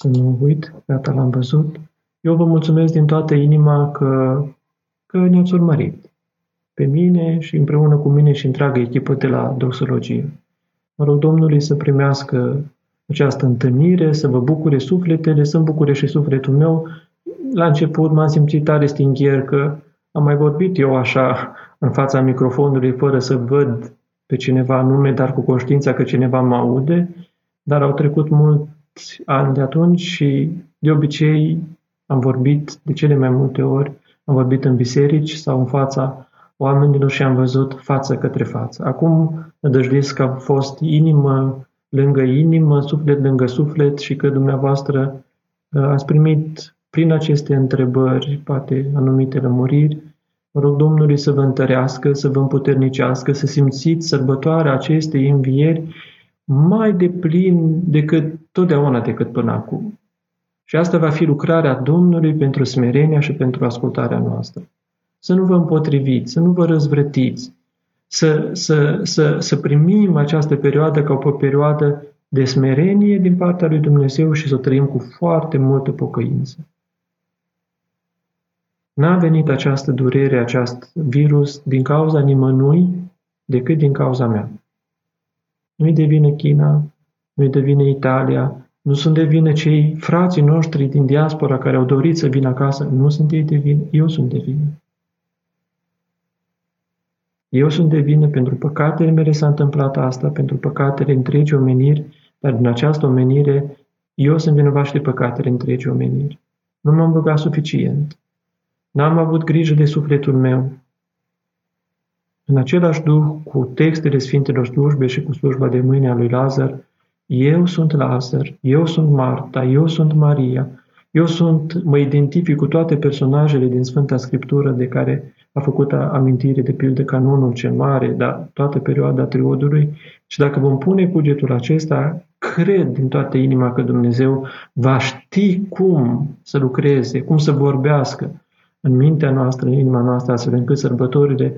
să nu uit, gata, l-am văzut. Eu vă mulțumesc din toată inima că, că ne-ați urmărit pe mine și împreună cu mine și întreaga echipă de la Doxologie. Mă rog Domnului să primească această întâlnire, să vă bucure sufletele, să-mi bucure și sufletul meu. La început m-am simțit tare stingher că am mai vorbit eu așa în fața microfonului fără să văd pe cineva anume, dar cu conștiința că cineva mă aude, dar au trecut mulți ani de atunci și de obicei am vorbit de cele mai multe ori, am vorbit în biserici sau în fața oamenilor și am văzut față către față. Acum nădăjduiesc că a fost inimă lângă inimă, suflet lângă suflet și că dumneavoastră uh, ați primit prin aceste întrebări, poate anumite lămuriri. Vă rog Domnului să vă întărească, să vă împuternicească, să simțiți sărbătoarea acestei învieri mai de plin decât totdeauna decât până acum. Și asta va fi lucrarea Domnului pentru smerenia și pentru ascultarea noastră. Să nu vă împotriviți, să nu vă răzvrătiți, să, să, să, să primim această perioadă ca o perioadă de smerenie din partea lui Dumnezeu și să o trăim cu foarte multă pocăință. N-a venit această durere, acest virus din cauza nimănui decât din cauza mea. Nu-i de vină China, nu-i de vină Italia, nu sunt de vină cei frații noștri din diaspora care au dorit să vină acasă, nu sunt ei de vină, eu sunt de vină. Eu sunt de vină pentru păcatele mele s-a întâmplat asta, pentru păcatele întregii omeniri, dar din această omenire eu sunt vinovat și de păcatele întregii omeniri. Nu m-am băgat suficient. N-am avut grijă de sufletul meu. În același duh, cu textele Sfintelor Slujbe și cu slujba de mâine a lui Lazar, eu sunt Lazar, eu sunt Marta, eu sunt Maria, eu sunt, mă identific cu toate personajele din Sfânta Scriptură de care a făcut amintire de pildă canonul cel mare, dar toată perioada triodului. Și dacă vom pune cugetul acesta, cred din toată inima că Dumnezeu va ști cum să lucreze, cum să vorbească în mintea noastră, în inima noastră, astfel încât sărbătorile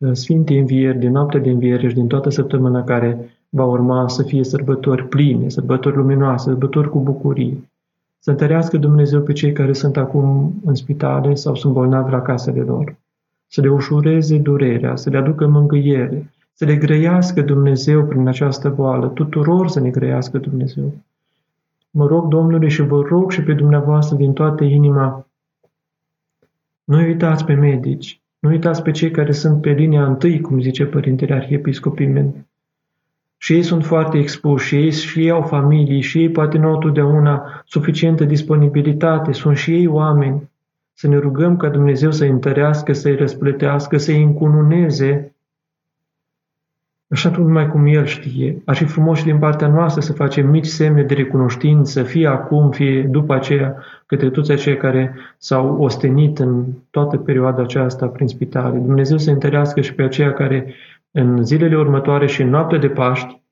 uh, Sfintei Învieri, din noaptea de Înviere și din toată săptămâna care va urma să fie sărbători pline, sărbători luminoase, sărbători cu bucurie. Să întărească Dumnezeu pe cei care sunt acum în spitale sau sunt bolnavi la casele lor. Să le ușureze durerea, să le aducă mângâiere, să le grăiască Dumnezeu prin această boală, tuturor să ne grăiască Dumnezeu. Mă rog Domnului și vă rog și pe dumneavoastră din toată inima, nu uitați pe medici, nu uitați pe cei care sunt pe linia întâi, cum zice Părintele Arhiepiscopii și ei sunt foarte expuși, și ei, și ei au familii, și ei poate nu au totdeauna suficientă disponibilitate, sunt și ei oameni. Să ne rugăm ca Dumnezeu să-i întărească, să-i răsplătească, să-i încununeze Așa numai cum El știe. Ar fi frumos și din partea noastră să facem mici semne de recunoștință, fie acum, fie după aceea, către toți aceia care s-au ostenit în toată perioada aceasta prin spitale. Dumnezeu să întărească și pe aceia care în zilele următoare și în noaptea de Paști,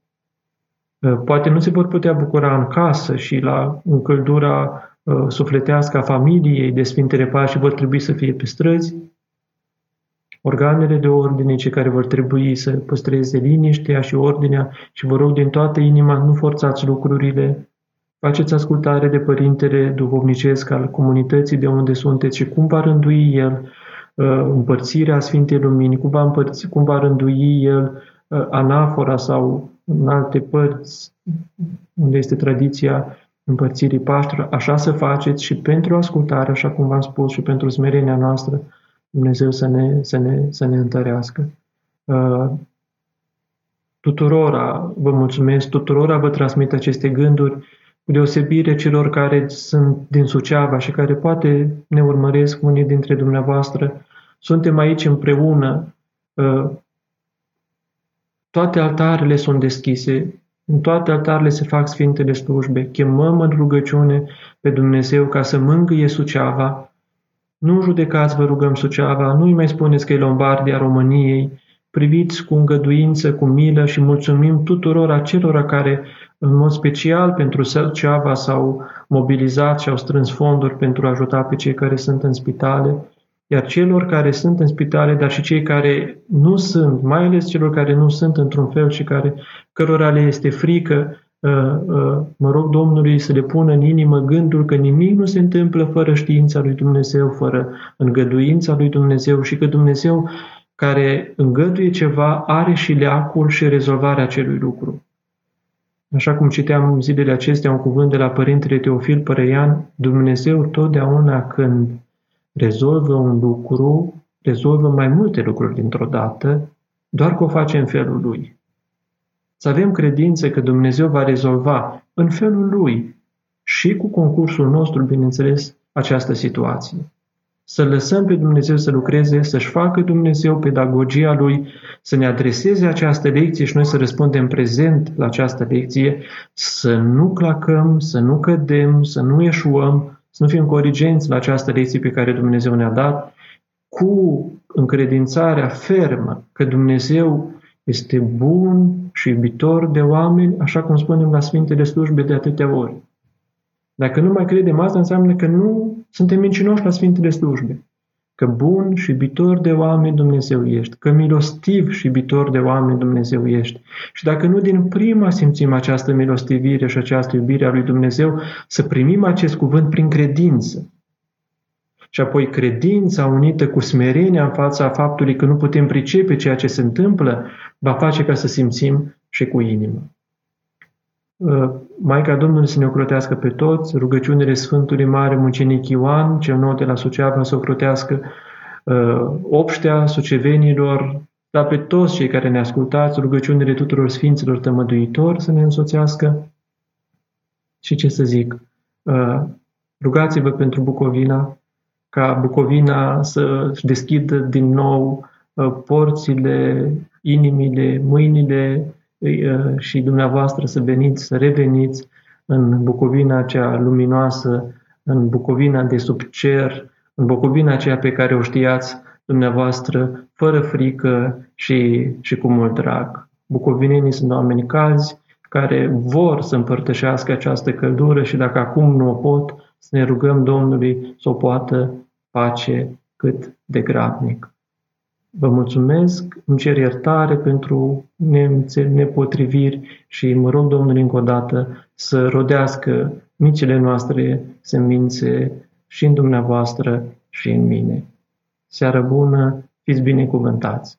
uh, poate nu se vor putea bucura în casă și la încăldura uh, sufletească a familiei de Sfintele Paști vor trebui să fie pe străzi, organele de ordine, cei care vor trebui să păstreze liniștea și ordinea și vă rog din toată inima, nu forțați lucrurile, faceți ascultare de Părintele Duhovnicesc al comunității de unde sunteți și cum va rândui El uh, împărțirea Sfintei Lumini, cum va, împărți, cum va rândui El uh, anafora sau în alte părți unde este tradiția împărțirii Paștilor, așa să faceți și pentru ascultare, așa cum v-am spus, și pentru smerenia noastră, Dumnezeu să ne, să ne, să ne întărească. Uh, tuturora vă mulțumesc, tuturora vă transmit aceste gânduri, cu deosebire celor care sunt din Suceava și care poate ne urmăresc unii dintre dumneavoastră. Suntem aici împreună. Uh, toate altarele sunt deschise, în toate altarele se fac Sfintele slujbe. Chemăm în rugăciune pe Dumnezeu ca să mângâie Suceava, nu judecați, vă rugăm, Suceava, nu-i mai spuneți că e Lombardia României, priviți cu îngăduință, cu milă și mulțumim tuturor acelora care, în mod special pentru Suceava, s-au mobilizat și au strâns fonduri pentru a ajuta pe cei care sunt în spitale, iar celor care sunt în spitale, dar și cei care nu sunt, mai ales celor care nu sunt într-un fel și care, cărora le este frică, Ă, ă, mă rog Domnului să le pună în inimă gândul că nimic nu se întâmplă fără știința lui Dumnezeu, fără îngăduința lui Dumnezeu și că Dumnezeu care îngăduie ceva are și leacul și rezolvarea acelui lucru. Așa cum citeam zilele acestea un cuvânt de la Părintele Teofil Părăian, Dumnezeu totdeauna când rezolvă un lucru, rezolvă mai multe lucruri dintr-o dată, doar că o face în felul lui. Să avem credință că Dumnezeu va rezolva în felul Lui și cu concursul nostru, bineînțeles, această situație. Să lăsăm pe Dumnezeu să lucreze, să-și facă Dumnezeu pedagogia Lui, să ne adreseze această lecție și noi să răspundem prezent la această lecție, să nu clacăm, să nu cădem, să nu eșuăm, să nu fim corigenți la această lecție pe care Dumnezeu ne-a dat, cu încredințarea fermă că Dumnezeu este bun și iubitor de oameni, așa cum spunem la Sfintele Slujbe de atâtea ori. Dacă nu mai credem asta, înseamnă că nu suntem mincinoși la Sfintele Slujbe. Că bun și iubitor de oameni Dumnezeu ești, că milostiv și iubitor de oameni Dumnezeu ești. Și dacă nu din prima simțim această milostivire și această iubire a lui Dumnezeu, să primim acest cuvânt prin credință. Și apoi credința unită cu smerenia în fața faptului că nu putem pricepe ceea ce se întâmplă, va face ca să simțim și cu inimă. Uh, Maica Domnului să ne ocrotească pe toți, rugăciunile Sfântului Mare Mucenic Ioan, cel nou de la Suceava, să ocrotească uh, obștea sucevenilor, dar pe toți cei care ne ascultați, rugăciunile tuturor Sfinților Tămăduitori să ne însoțească. Și ce să zic, uh, rugați-vă pentru Bucovina, ca Bucovina să-și deschidă din nou porțile, inimile, mâinile și dumneavoastră să veniți, să reveniți în Bucovina aceea luminoasă, în Bucovina de sub cer, în Bucovina aceea pe care o știați dumneavoastră, fără frică și, și cu mult drag. Bucovinenii sunt oameni calzi, care vor să împărtășească această căldură și dacă acum nu o pot, să ne rugăm Domnului să o poată face cât de grabnic. Vă mulțumesc, îmi cer iertare pentru nepotriviri și mă rog Domnului încă o dată să rodească micile noastre semințe și în dumneavoastră și în mine. Seară bună, fiți binecuvântați!